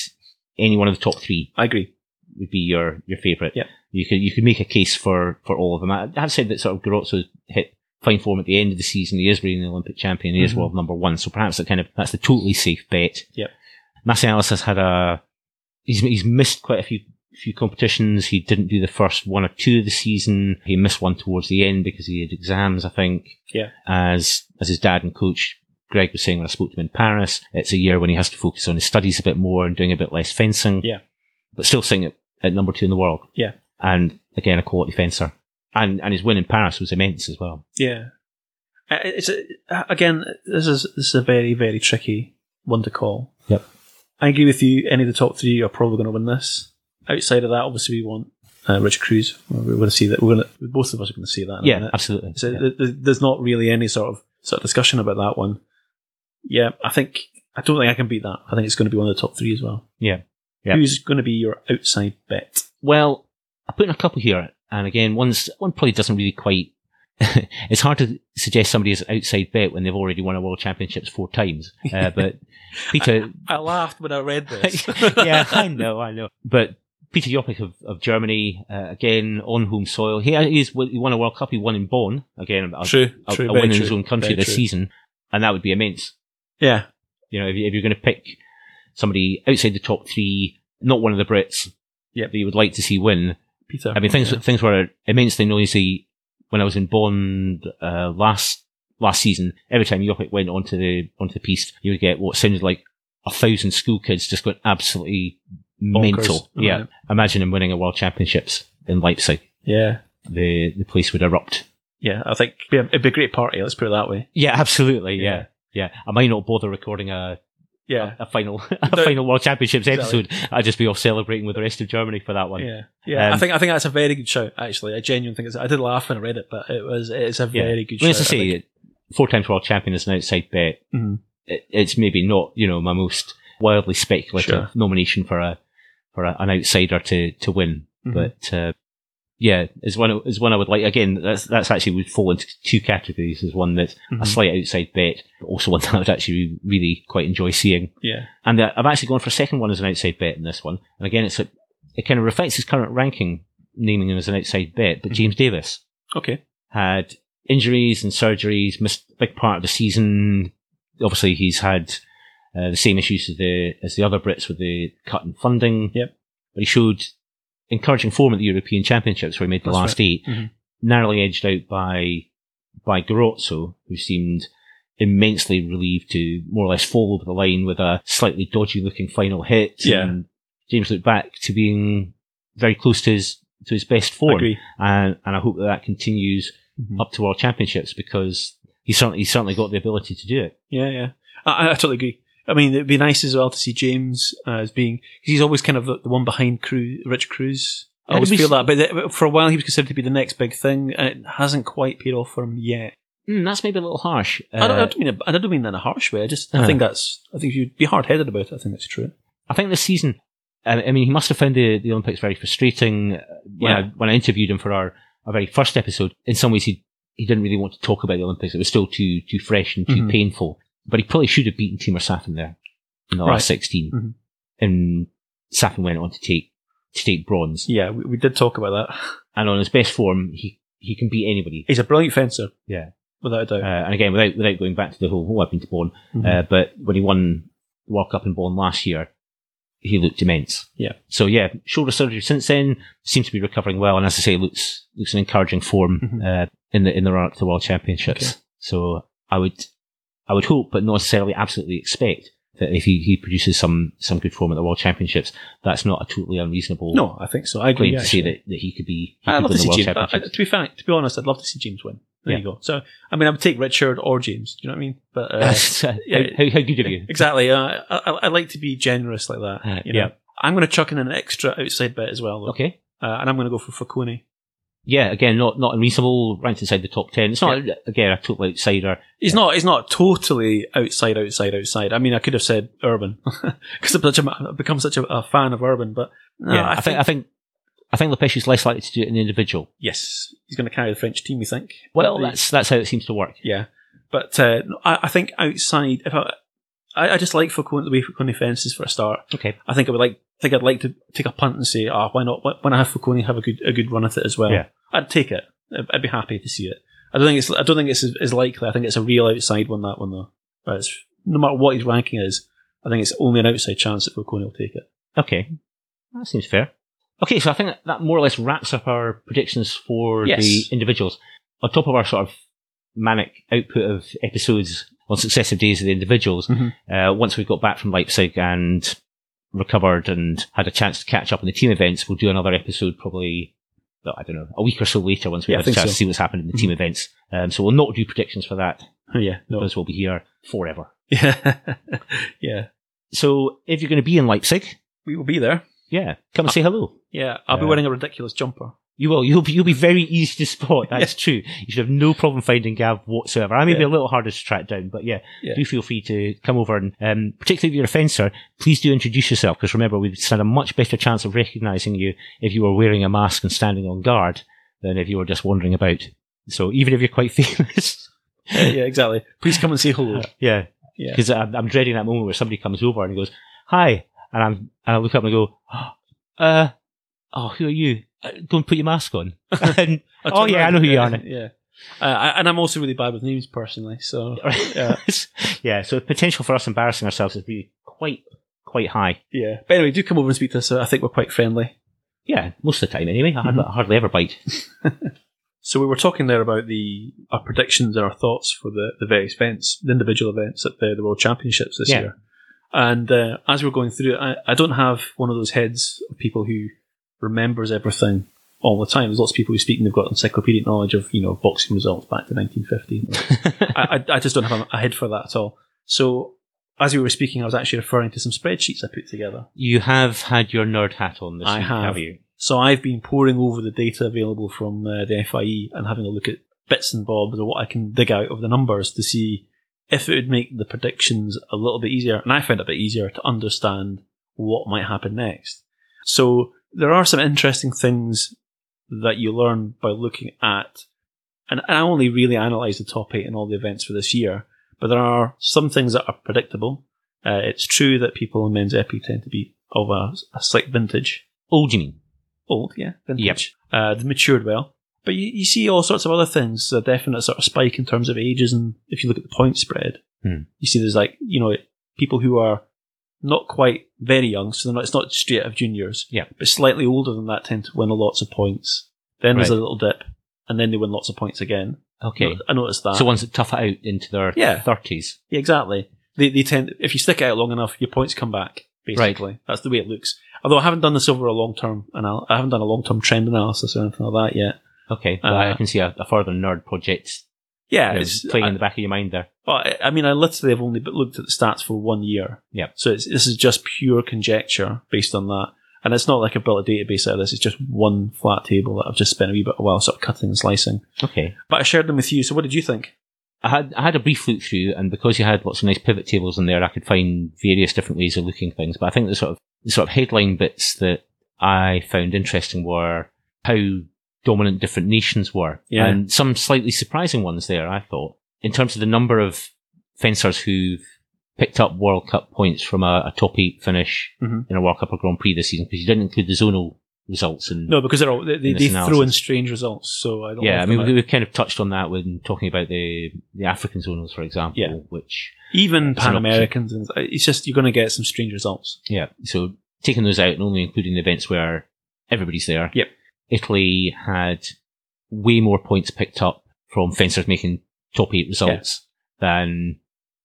any one of the top three I agree. would be your your favourite. Yep. You could you could make a case for for all of them. I have said that sort of Garozzo hit fine form at the end of the season. He is reigning the Olympic champion. He is Mhm. world number one. So perhaps that kind of that's the totally safe bet. Yep. Massialas has had a he's he's missed quite a few few competitions. He didn't do the first one or two of the season. He missed one towards the end because he had exams, I think. Yeah. As as his dad and coach Greg was saying when I spoke to him in Paris, it's a year when he has to focus on his studies a bit more and doing a bit less fencing. Yeah. But still sitting at, at number two in the world. Yeah. And again, a quality fencer. And and his win in Paris was immense as well. Yeah. Uh, It's a, again, this is this is a very very tricky one to call. Yep. I agree with you. Any of the top three are probably going to win this. Outside of that, obviously, we want uh, Richard Kruse. We're going to see that. We're going to both of us are going to see that. Yeah, absolutely. So Yeah. th- th- there's not really any sort of sort of discussion about that one. Yeah, I think I don't think I can beat that. I think it's going to be one of the top three as well. Yeah. Yeah. Who's going to be your outside bet? Well, I put in a couple here, and again, one's one probably doesn't really quite. it's hard to suggest somebody is an outside bet when they've already won a world championships four times. Uh, but Peter, I laughed when I read this. yeah, I know, I know. But Peter Joppich of, of Germany, uh, again on home soil. He he's, he won a World Cup. He won in Bonn again. A, True, a, true, a very win in his own country this true. season, and that would be immense. Yeah, You know, if, you- if you're going to pick somebody outside the top three, not one of the Brits, Yep. that you would like to see win, Peter. I mean, things Yeah. things were immensely noisy when I was in Bonn uh, last last season. Every time Joppich went onto the onto the piste, you would get what sounded like a thousand school kids just going absolutely Bonkers. mental. Yeah, Right. imagine him winning a world championships in Leipzig. Yeah, The the place would erupt. yeah. I think it'd be a, a great party. Let's put it that way. Yeah, absolutely. Yeah. Yeah, yeah. I might not bother recording a Yeah, a final a No. final World Championships Exactly. episode. I'd just be off celebrating with the rest of Germany for that one. yeah, yeah. I Um, think I think that's a very good shout. Actually, I genuinely think it's. I did laugh when I read it, but it was it's a Yeah. very good. Well, as I shout. say, think. four times world champion is an outside bet. Mhm. It, it's maybe not, you know, my most wildly speculative Sure. nomination for a for a, an outsider to to win. Mhm. But uh, yeah, is one is one I would like. Again, that's that's actually would fall into two categories. Is one that's a Mhm. slight outside bet, but also one that I would actually really quite enjoy seeing. yeah, And uh, I've actually gone for a second one as an outside bet in this one. And again, it's a, it kind of reflects his current ranking, naming him as an outside bet. But Mhm. James Davis okay, had injuries and surgeries, missed a big part of the season. Obviously, he's had uh, the same issues as the as the other Brits with the cut in funding. Yep. But he showed encouraging form at the European Championships where he made the That's last right. 8 Mhm. narrowly edged out by by Garozzo, who seemed immensely relieved to more or less fall over the line with a slightly dodgy looking final hit. Yeah. And James looked back to being very close to his to his best I form agree. and and I hope that that continues Mhm. up to World Championships because he's certainly he's certainly got the ability to do it. Yeah, yeah. I, I totally agree. I mean, it'd be nice as well to see James uh, as being because he's always kind of the, the one behind Kruse, Rich Kruse. I always feel that, but th- for a while he was considered to be the next big thing, and it hasn't quite paid off for him yet. Mm, that's maybe a little harsh. I, don't, I Uh, don't mean it, I don't mean that in a harsh way. I just I Uh-huh. think that's I think if you'd be hard headed about it. I think that's true. I think this season I mean, he must have found the, the Olympics very frustrating. uh, When, Yeah. I, when I interviewed him for our, our very first episode, in some ways he he didn't really want to talk about the Olympics. It was still too too fresh and too Mhm. painful. But he probably should have beaten Timur Safin there in the Right. last 16 Mhm. and Safin went on to take to take bronze. Yeah, we, we did talk about that. And on his best form, he he can beat anybody. He's a brilliant fencer, Yeah. without a doubt. Uh, and again, without without going back to the whole, oh, I've been to Bonn, Mhm. uh, but when he won the World Cup in Bonn last year, he looked immense. Yeah. So yeah, shoulder surgery since then seems to be recovering well, and as I say, looks looks an encouraging form Mhm. uh, in the in the run up to the World Championships. Okay. So I would I would hope, but not necessarily absolutely expect that if he, he produces some some good form at the World Championships, that's not a totally unreasonable no, I think so. I agree. claim to say that, that he could be. He I'd could love to see James. I- I- to be frank, to be honest, I'd love to see James win. There Yeah. you go. So, I mean, I would take Richard or James. Do you know what I mean? But uh, how, how, how good of you? exactly. Uh, I, I, I like to be generous like that. Uh, you know? yeah. I'm going to chuck in an extra outside bet as well, though. Okay. Uh, and I'm going to go for Foconi. Yeah, again, not not unreasonable, ranked inside the top ten. It's not again a total outsider. He's not. He's not totally outside, outside, outside. I mean, I could have said Urban because I've such a- I've become such a, a fan of Urban. But no, yeah, I, think, I think I think is less likely to do it in the individual. yes, he's going to carry the French team. You think. Well, the- that's that's how it seems to work. yeah. But uh, I, I think outside, if I, I, I just like Foconi the way Foconi fences for a start. Okay. I think I would like. Think I'd like to take a punt and say, ah, why not? When I have Foconi, have a good a good run at it as well. Yeah. I'd take it. I'd, be happy to see it. I don't think it's. I don't think it's as, likely. I think it's a real outside one. That one though. But it's, no matter what his ranking is, I think it's only an outside chance that Foconi will take it. Okay, that seems fair. Okay, so I think that more or less wraps up our predictions for Yes. the individuals. On top of our sort of manic output of episodes on successive days of the individuals, Mhm. uh, once we've got back from Leipzig and recovered and had a chance to catch up on the team events, we'll do another episode probably, well, I don't know, a week or so later once we Yeah, have a chance so. to see what's happened in the team events. Um, so we'll not do predictions for that Oh, yeah. No. because we'll be here forever. Yeah. yeah. So if you're going to be in Leipzig, We will be there. yeah, come and say hello. Yeah. I'll be Uh, wearing a ridiculous jumper. You will. You'll be, you'll be very easy to spot. That's true. You should have no problem finding Gav whatsoever. I may be a little harder to track down, but yeah, Yeah. do feel free to come over and, um, particularly if you're a fencer, please do introduce yourself because remember we'd stand a much better chance of recognising you if you were wearing a mask and standing on guard than if you were just wandering about. So even if you're quite famous, yeah, exactly. Please come and say hello. yeah, Yeah. because I'm, I'm dreading that moment where somebody comes over and goes, "Hi," and I'm and I look up and I go, "Uh, oh, who are you? Uh, Go and put your mask on." and, oh turn yeah, I know who you are. now. Yeah. Uh, and I'm also really bad with names personally. So, Yeah. yeah. So the potential for us embarrassing ourselves is really quite quite high. yeah. But anyway, do come over and speak to us. I think we're quite friendly. Yeah, most of the time anyway. I hardly, Mhm. I hardly ever bite. So we were talking there about the our predictions and our thoughts for the, the various events, the individual events at the, the World Championships this Yeah. year. And uh, as we were going through it, I, I don't have one of those heads of people who remembers everything all the time. There's lots of people who speak and they've got encyclopedic knowledge of you know boxing results back to 1950. I, I, I just don't have a, a head for that at all. So as we were speaking, I was actually referring to some spreadsheets I put together. you have had your nerd hat on this I week, have. have you? So I've been poring over the data available from uh, the FIE and having a look at bits and bobs or what I can dig out of the numbers to see if it would make the predictions a little bit easier. And I found it a bit easier to understand what might happen next. So there are some interesting things that you learn by looking at, and I only really analysed the top eight in all the events for this year, but there are some things that are predictable. Uh, it's true that people in men's epee tend to be of a, a slight vintage Old, you mean? old, yeah, vintage. Uh, they've matured well. But you, you see all sorts of other things, a definite sort of spike in terms of ages, and if you look at the point spread, Hmm. you see there's like, you know, people who are not quite very young, so they're not, it's not straight out of juniors, Yeah. but slightly older than that tend to win lots of points. Then there's a little dip, and then they win lots of points again. Okay. I noticed that. So ones that tough it out into their Yeah. thirties. Yeah, exactly. They, they tend, if you stick it out long enough, your points come back. Basically, that's the way it looks. Although I haven't done this over a long term, anal- I haven't done a long term trend analysis or anything like that yet. Okay. Well, Uh, I can see a, a further nerd project Yeah, you know, it's playing I, in the back of your mind there. well, I- I mean, I literally have only looked at the stats for one year. Yeah. So it's, this is just pure conjecture based on that, and it's not like I built a database out of this. It's just one flat table that I've just spent a wee bit of while sort of cutting and slicing. Okay. But I shared them with you. So what did you think? I had I had a brief look through, and because you had lots of nice pivot tables in there, I could find various different ways of looking at things. But I think the sort of the sort of headline bits that I found interesting were how dominant different nations were. Yeah. And some slightly surprising ones there, I thought, in terms of the number of fencers who've picked up World Cup points from a, a top eight finish Mhm. in a World Cup or Grand Prix this season, because you didn't include the zonal results. And No, because they're all, they, they, In they throw in strange results. So I don't. yeah, I mean, we, we've kind of touched on that when talking about the the African zonals, for example, Yeah. which even Pan Americans, it's just you're going to get some strange results. Yeah. So taking those out and only including the events where everybody's there. Yep. Italy had way more points picked up from fencers making top eight results than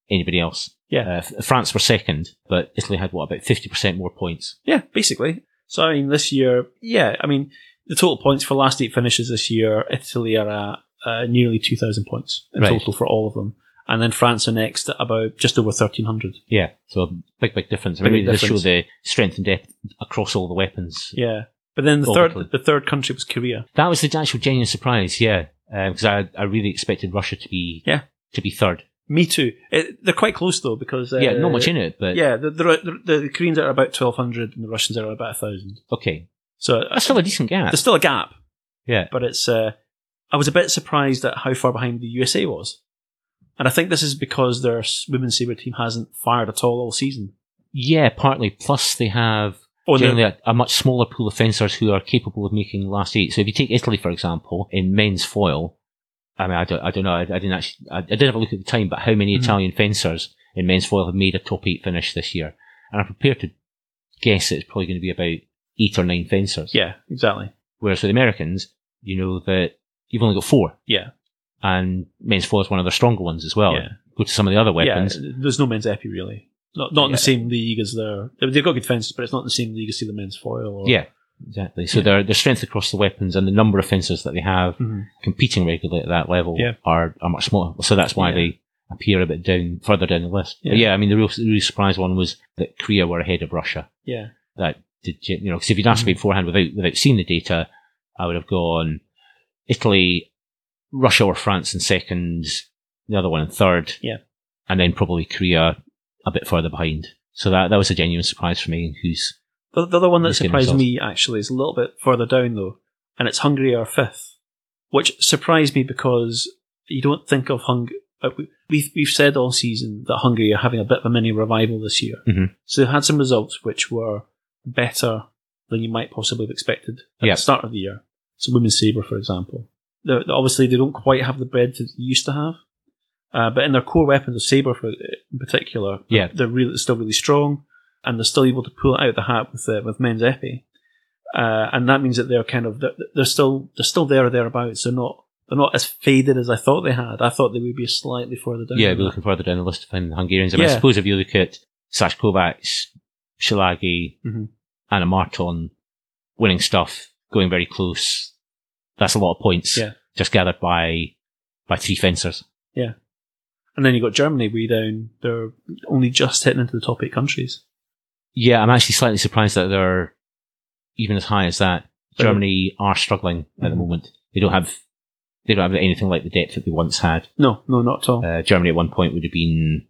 anybody else. Yeah. Uh, France were second, but Italy had what about fifty percent more points. Yeah, basically. So I mean, this year, yeah, I mean, the total points for last eight finishes this year, Italy are at uh, nearly two thousand points in Right. total for all of them, and then France are next at about just over thirteen hundred. Yeah. So a big, big difference. I mean, big this show the strength and depth across all the weapons. Yeah, but then the third, the third country was Korea. That was the actual genuine surprise. Yeah. Because I, I really expected Russia to be Yeah. to be third. Me too. It, they're quite close though because uh, yeah, not much in it, but Yeah, the, the, the, the Koreans are about twelve hundred and the Russians are about a thousand. okay. So That's still a decent gap. there's still a gap. Yeah. but it's uh, I was a bit surprised at how far behind the USA was, and I think this is because their women's saber team hasn't fired at all all season. Yeah, partly. Plus, they have Oh, generally a, a much smaller pool of fencers who are capable of making last eight. So if you take Italy, for example, in men's foil, I mean, I don't, I don't know, I, I didn't actually, I, I didn't have a look at the time, but how many Mhm. Italian fencers in men's foil have made a top eight finish this year? And I'm prepared to guess that it's probably going to be about eight or nine fencers. yeah, exactly. Whereas for the Americans, you know that you've only got four, Yeah, and men's foil is one of their stronger ones as well. Yeah. Go to some of the other weapons. yeah. There's no men's epee really. Not not in the same league as their. They've got good fences, but it's not in the same league as say, the men's foil. Or, Yeah, exactly. So their their strength across the weapons and the number of fencers that they have Mhm. competing regularly at that level Yeah. are, are much smaller. So that's why Yeah. they appear a bit down further down the list. But Yeah. yeah, I mean the real the real surprise one was that Korea were ahead of Russia. yeah, That did you know? Because if you'd asked Mm-hmm. me beforehand without without seeing the data, I would have gone Italy, Russia or France in second, the other one in third. Yeah. and then probably Korea a bit further behind. So that that was a genuine surprise for me. Who's The, the other one that surprised me actually is a little bit further down though, and it's Hungary are fifth, which surprised me because you don't think of Hungary. We've we've said all season that Hungary are having a bit of a mini revival this year, Mhm. so they've had some results which were better than you might possibly have expected at Yeah. the start of the year. So women's saber, for example, they're- obviously they don't quite have the bread that they used to have. Uh, but in their core weapons of saber, for, in particular, Yeah. they're really still really strong, and they're still able to pull it out of the hat with uh, with men's epee, uh, and that means that they're kind of they're, they're still they're still there or thereabouts. They're not they're not as faded as I thought they had. I thought they would be slightly further down. Yeah, we're looking further down the list to find the Hungarians. I mean, I suppose if you look at Sash Kovacs, Szilágyi, Mhm. Anna Marton winning stuff, going very close, that's a lot of points Yeah. just gathered by by three fencers. And then you've got Germany way down. They're only just hitting into the top eight countries. Yeah, I'm actually slightly surprised that they're even as high as that. But- Germany are struggling at the Mhm. moment. They don't have they don't have anything like the depth that they once had. No, no, not at all. Uh, Germany at one point would have been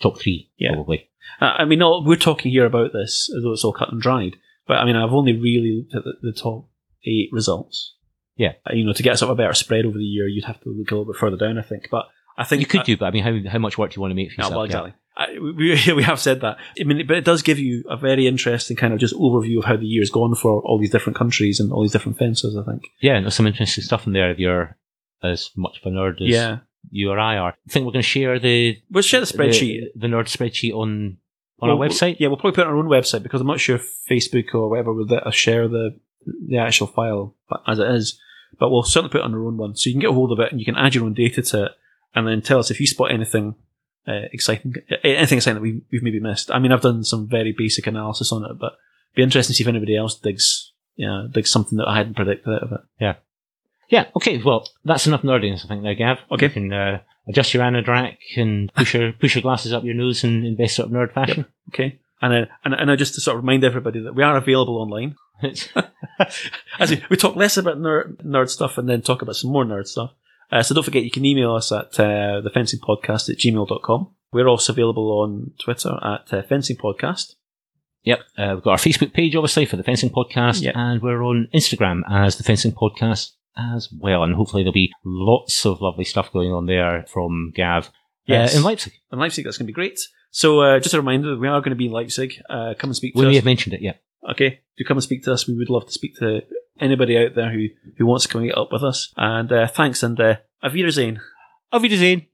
top three, Yeah. probably. Uh, I mean, all, we're talking here about this as though it's all cut and dried. But I mean, I've only really looked at the, the top eight results. Yeah. Uh, you know, to get sort of a better spread over the year, you'd have to look a little bit further down, I think. But I think You could do, but I mean, how how much work do you want to make for No, yourself? well, Yeah. exactly. I, we, we have said that. I mean, but it does give you a very interesting kind of just overview of how the year's gone for all these different countries and all these different fences. I think. Yeah, and there's some interesting stuff in there if you're as much of a nerd as Yeah, you or I are. I think we're going to share the we'll share the spreadsheet. the, the nerd spreadsheet on on Well, our website. Yeah, we'll probably put it on our own website because I'm not sure if Facebook or whatever will let us share the the actual file as it is. But we'll certainly put it on our own one, so you can get a hold of it and you can add your own data to it, and then tell us if you spot anything uh, exciting, anything exciting that we, we've maybe missed. I mean, I've done some very basic analysis on it, but it'd be interesting to see if anybody else digs, yeah, digs something that I hadn't predicted out of it. Yeah, Yeah, okay, well, that's enough nerdiness, I think, there, Gav. Okay. You can uh, adjust your anorak and push your, push your glasses up your nose in, in best sort of nerd fashion. Okay, and then and and I just to sort of remind everybody that we are available online. As we, we talk less about nerd, nerd stuff and then talk about some more nerd stuff. Uh, so don't forget, you can email us at uh, thefencingpodcast at gmail.com. We're also available on Twitter at uh, Fencing Podcast. Yep. Uh, we've got our Facebook page, obviously, for the Fencing Podcast, Yep. and we're on Instagram as the Fencing Podcast as well. And hopefully there'll be lots of lovely stuff going on there from Gav Yes. uh, in Leipzig. In Leipzig, that's going to be great. So, uh, just a reminder, we are going to be in Leipzig. Uh, come and speak to We may have mentioned it, yeah. Okay, do come and speak to us. We would love to speak to anybody out there who, who wants to come and get up with us. And uh, thanks, and uh, Auf Wiedersehen. Auf Wiedersehen.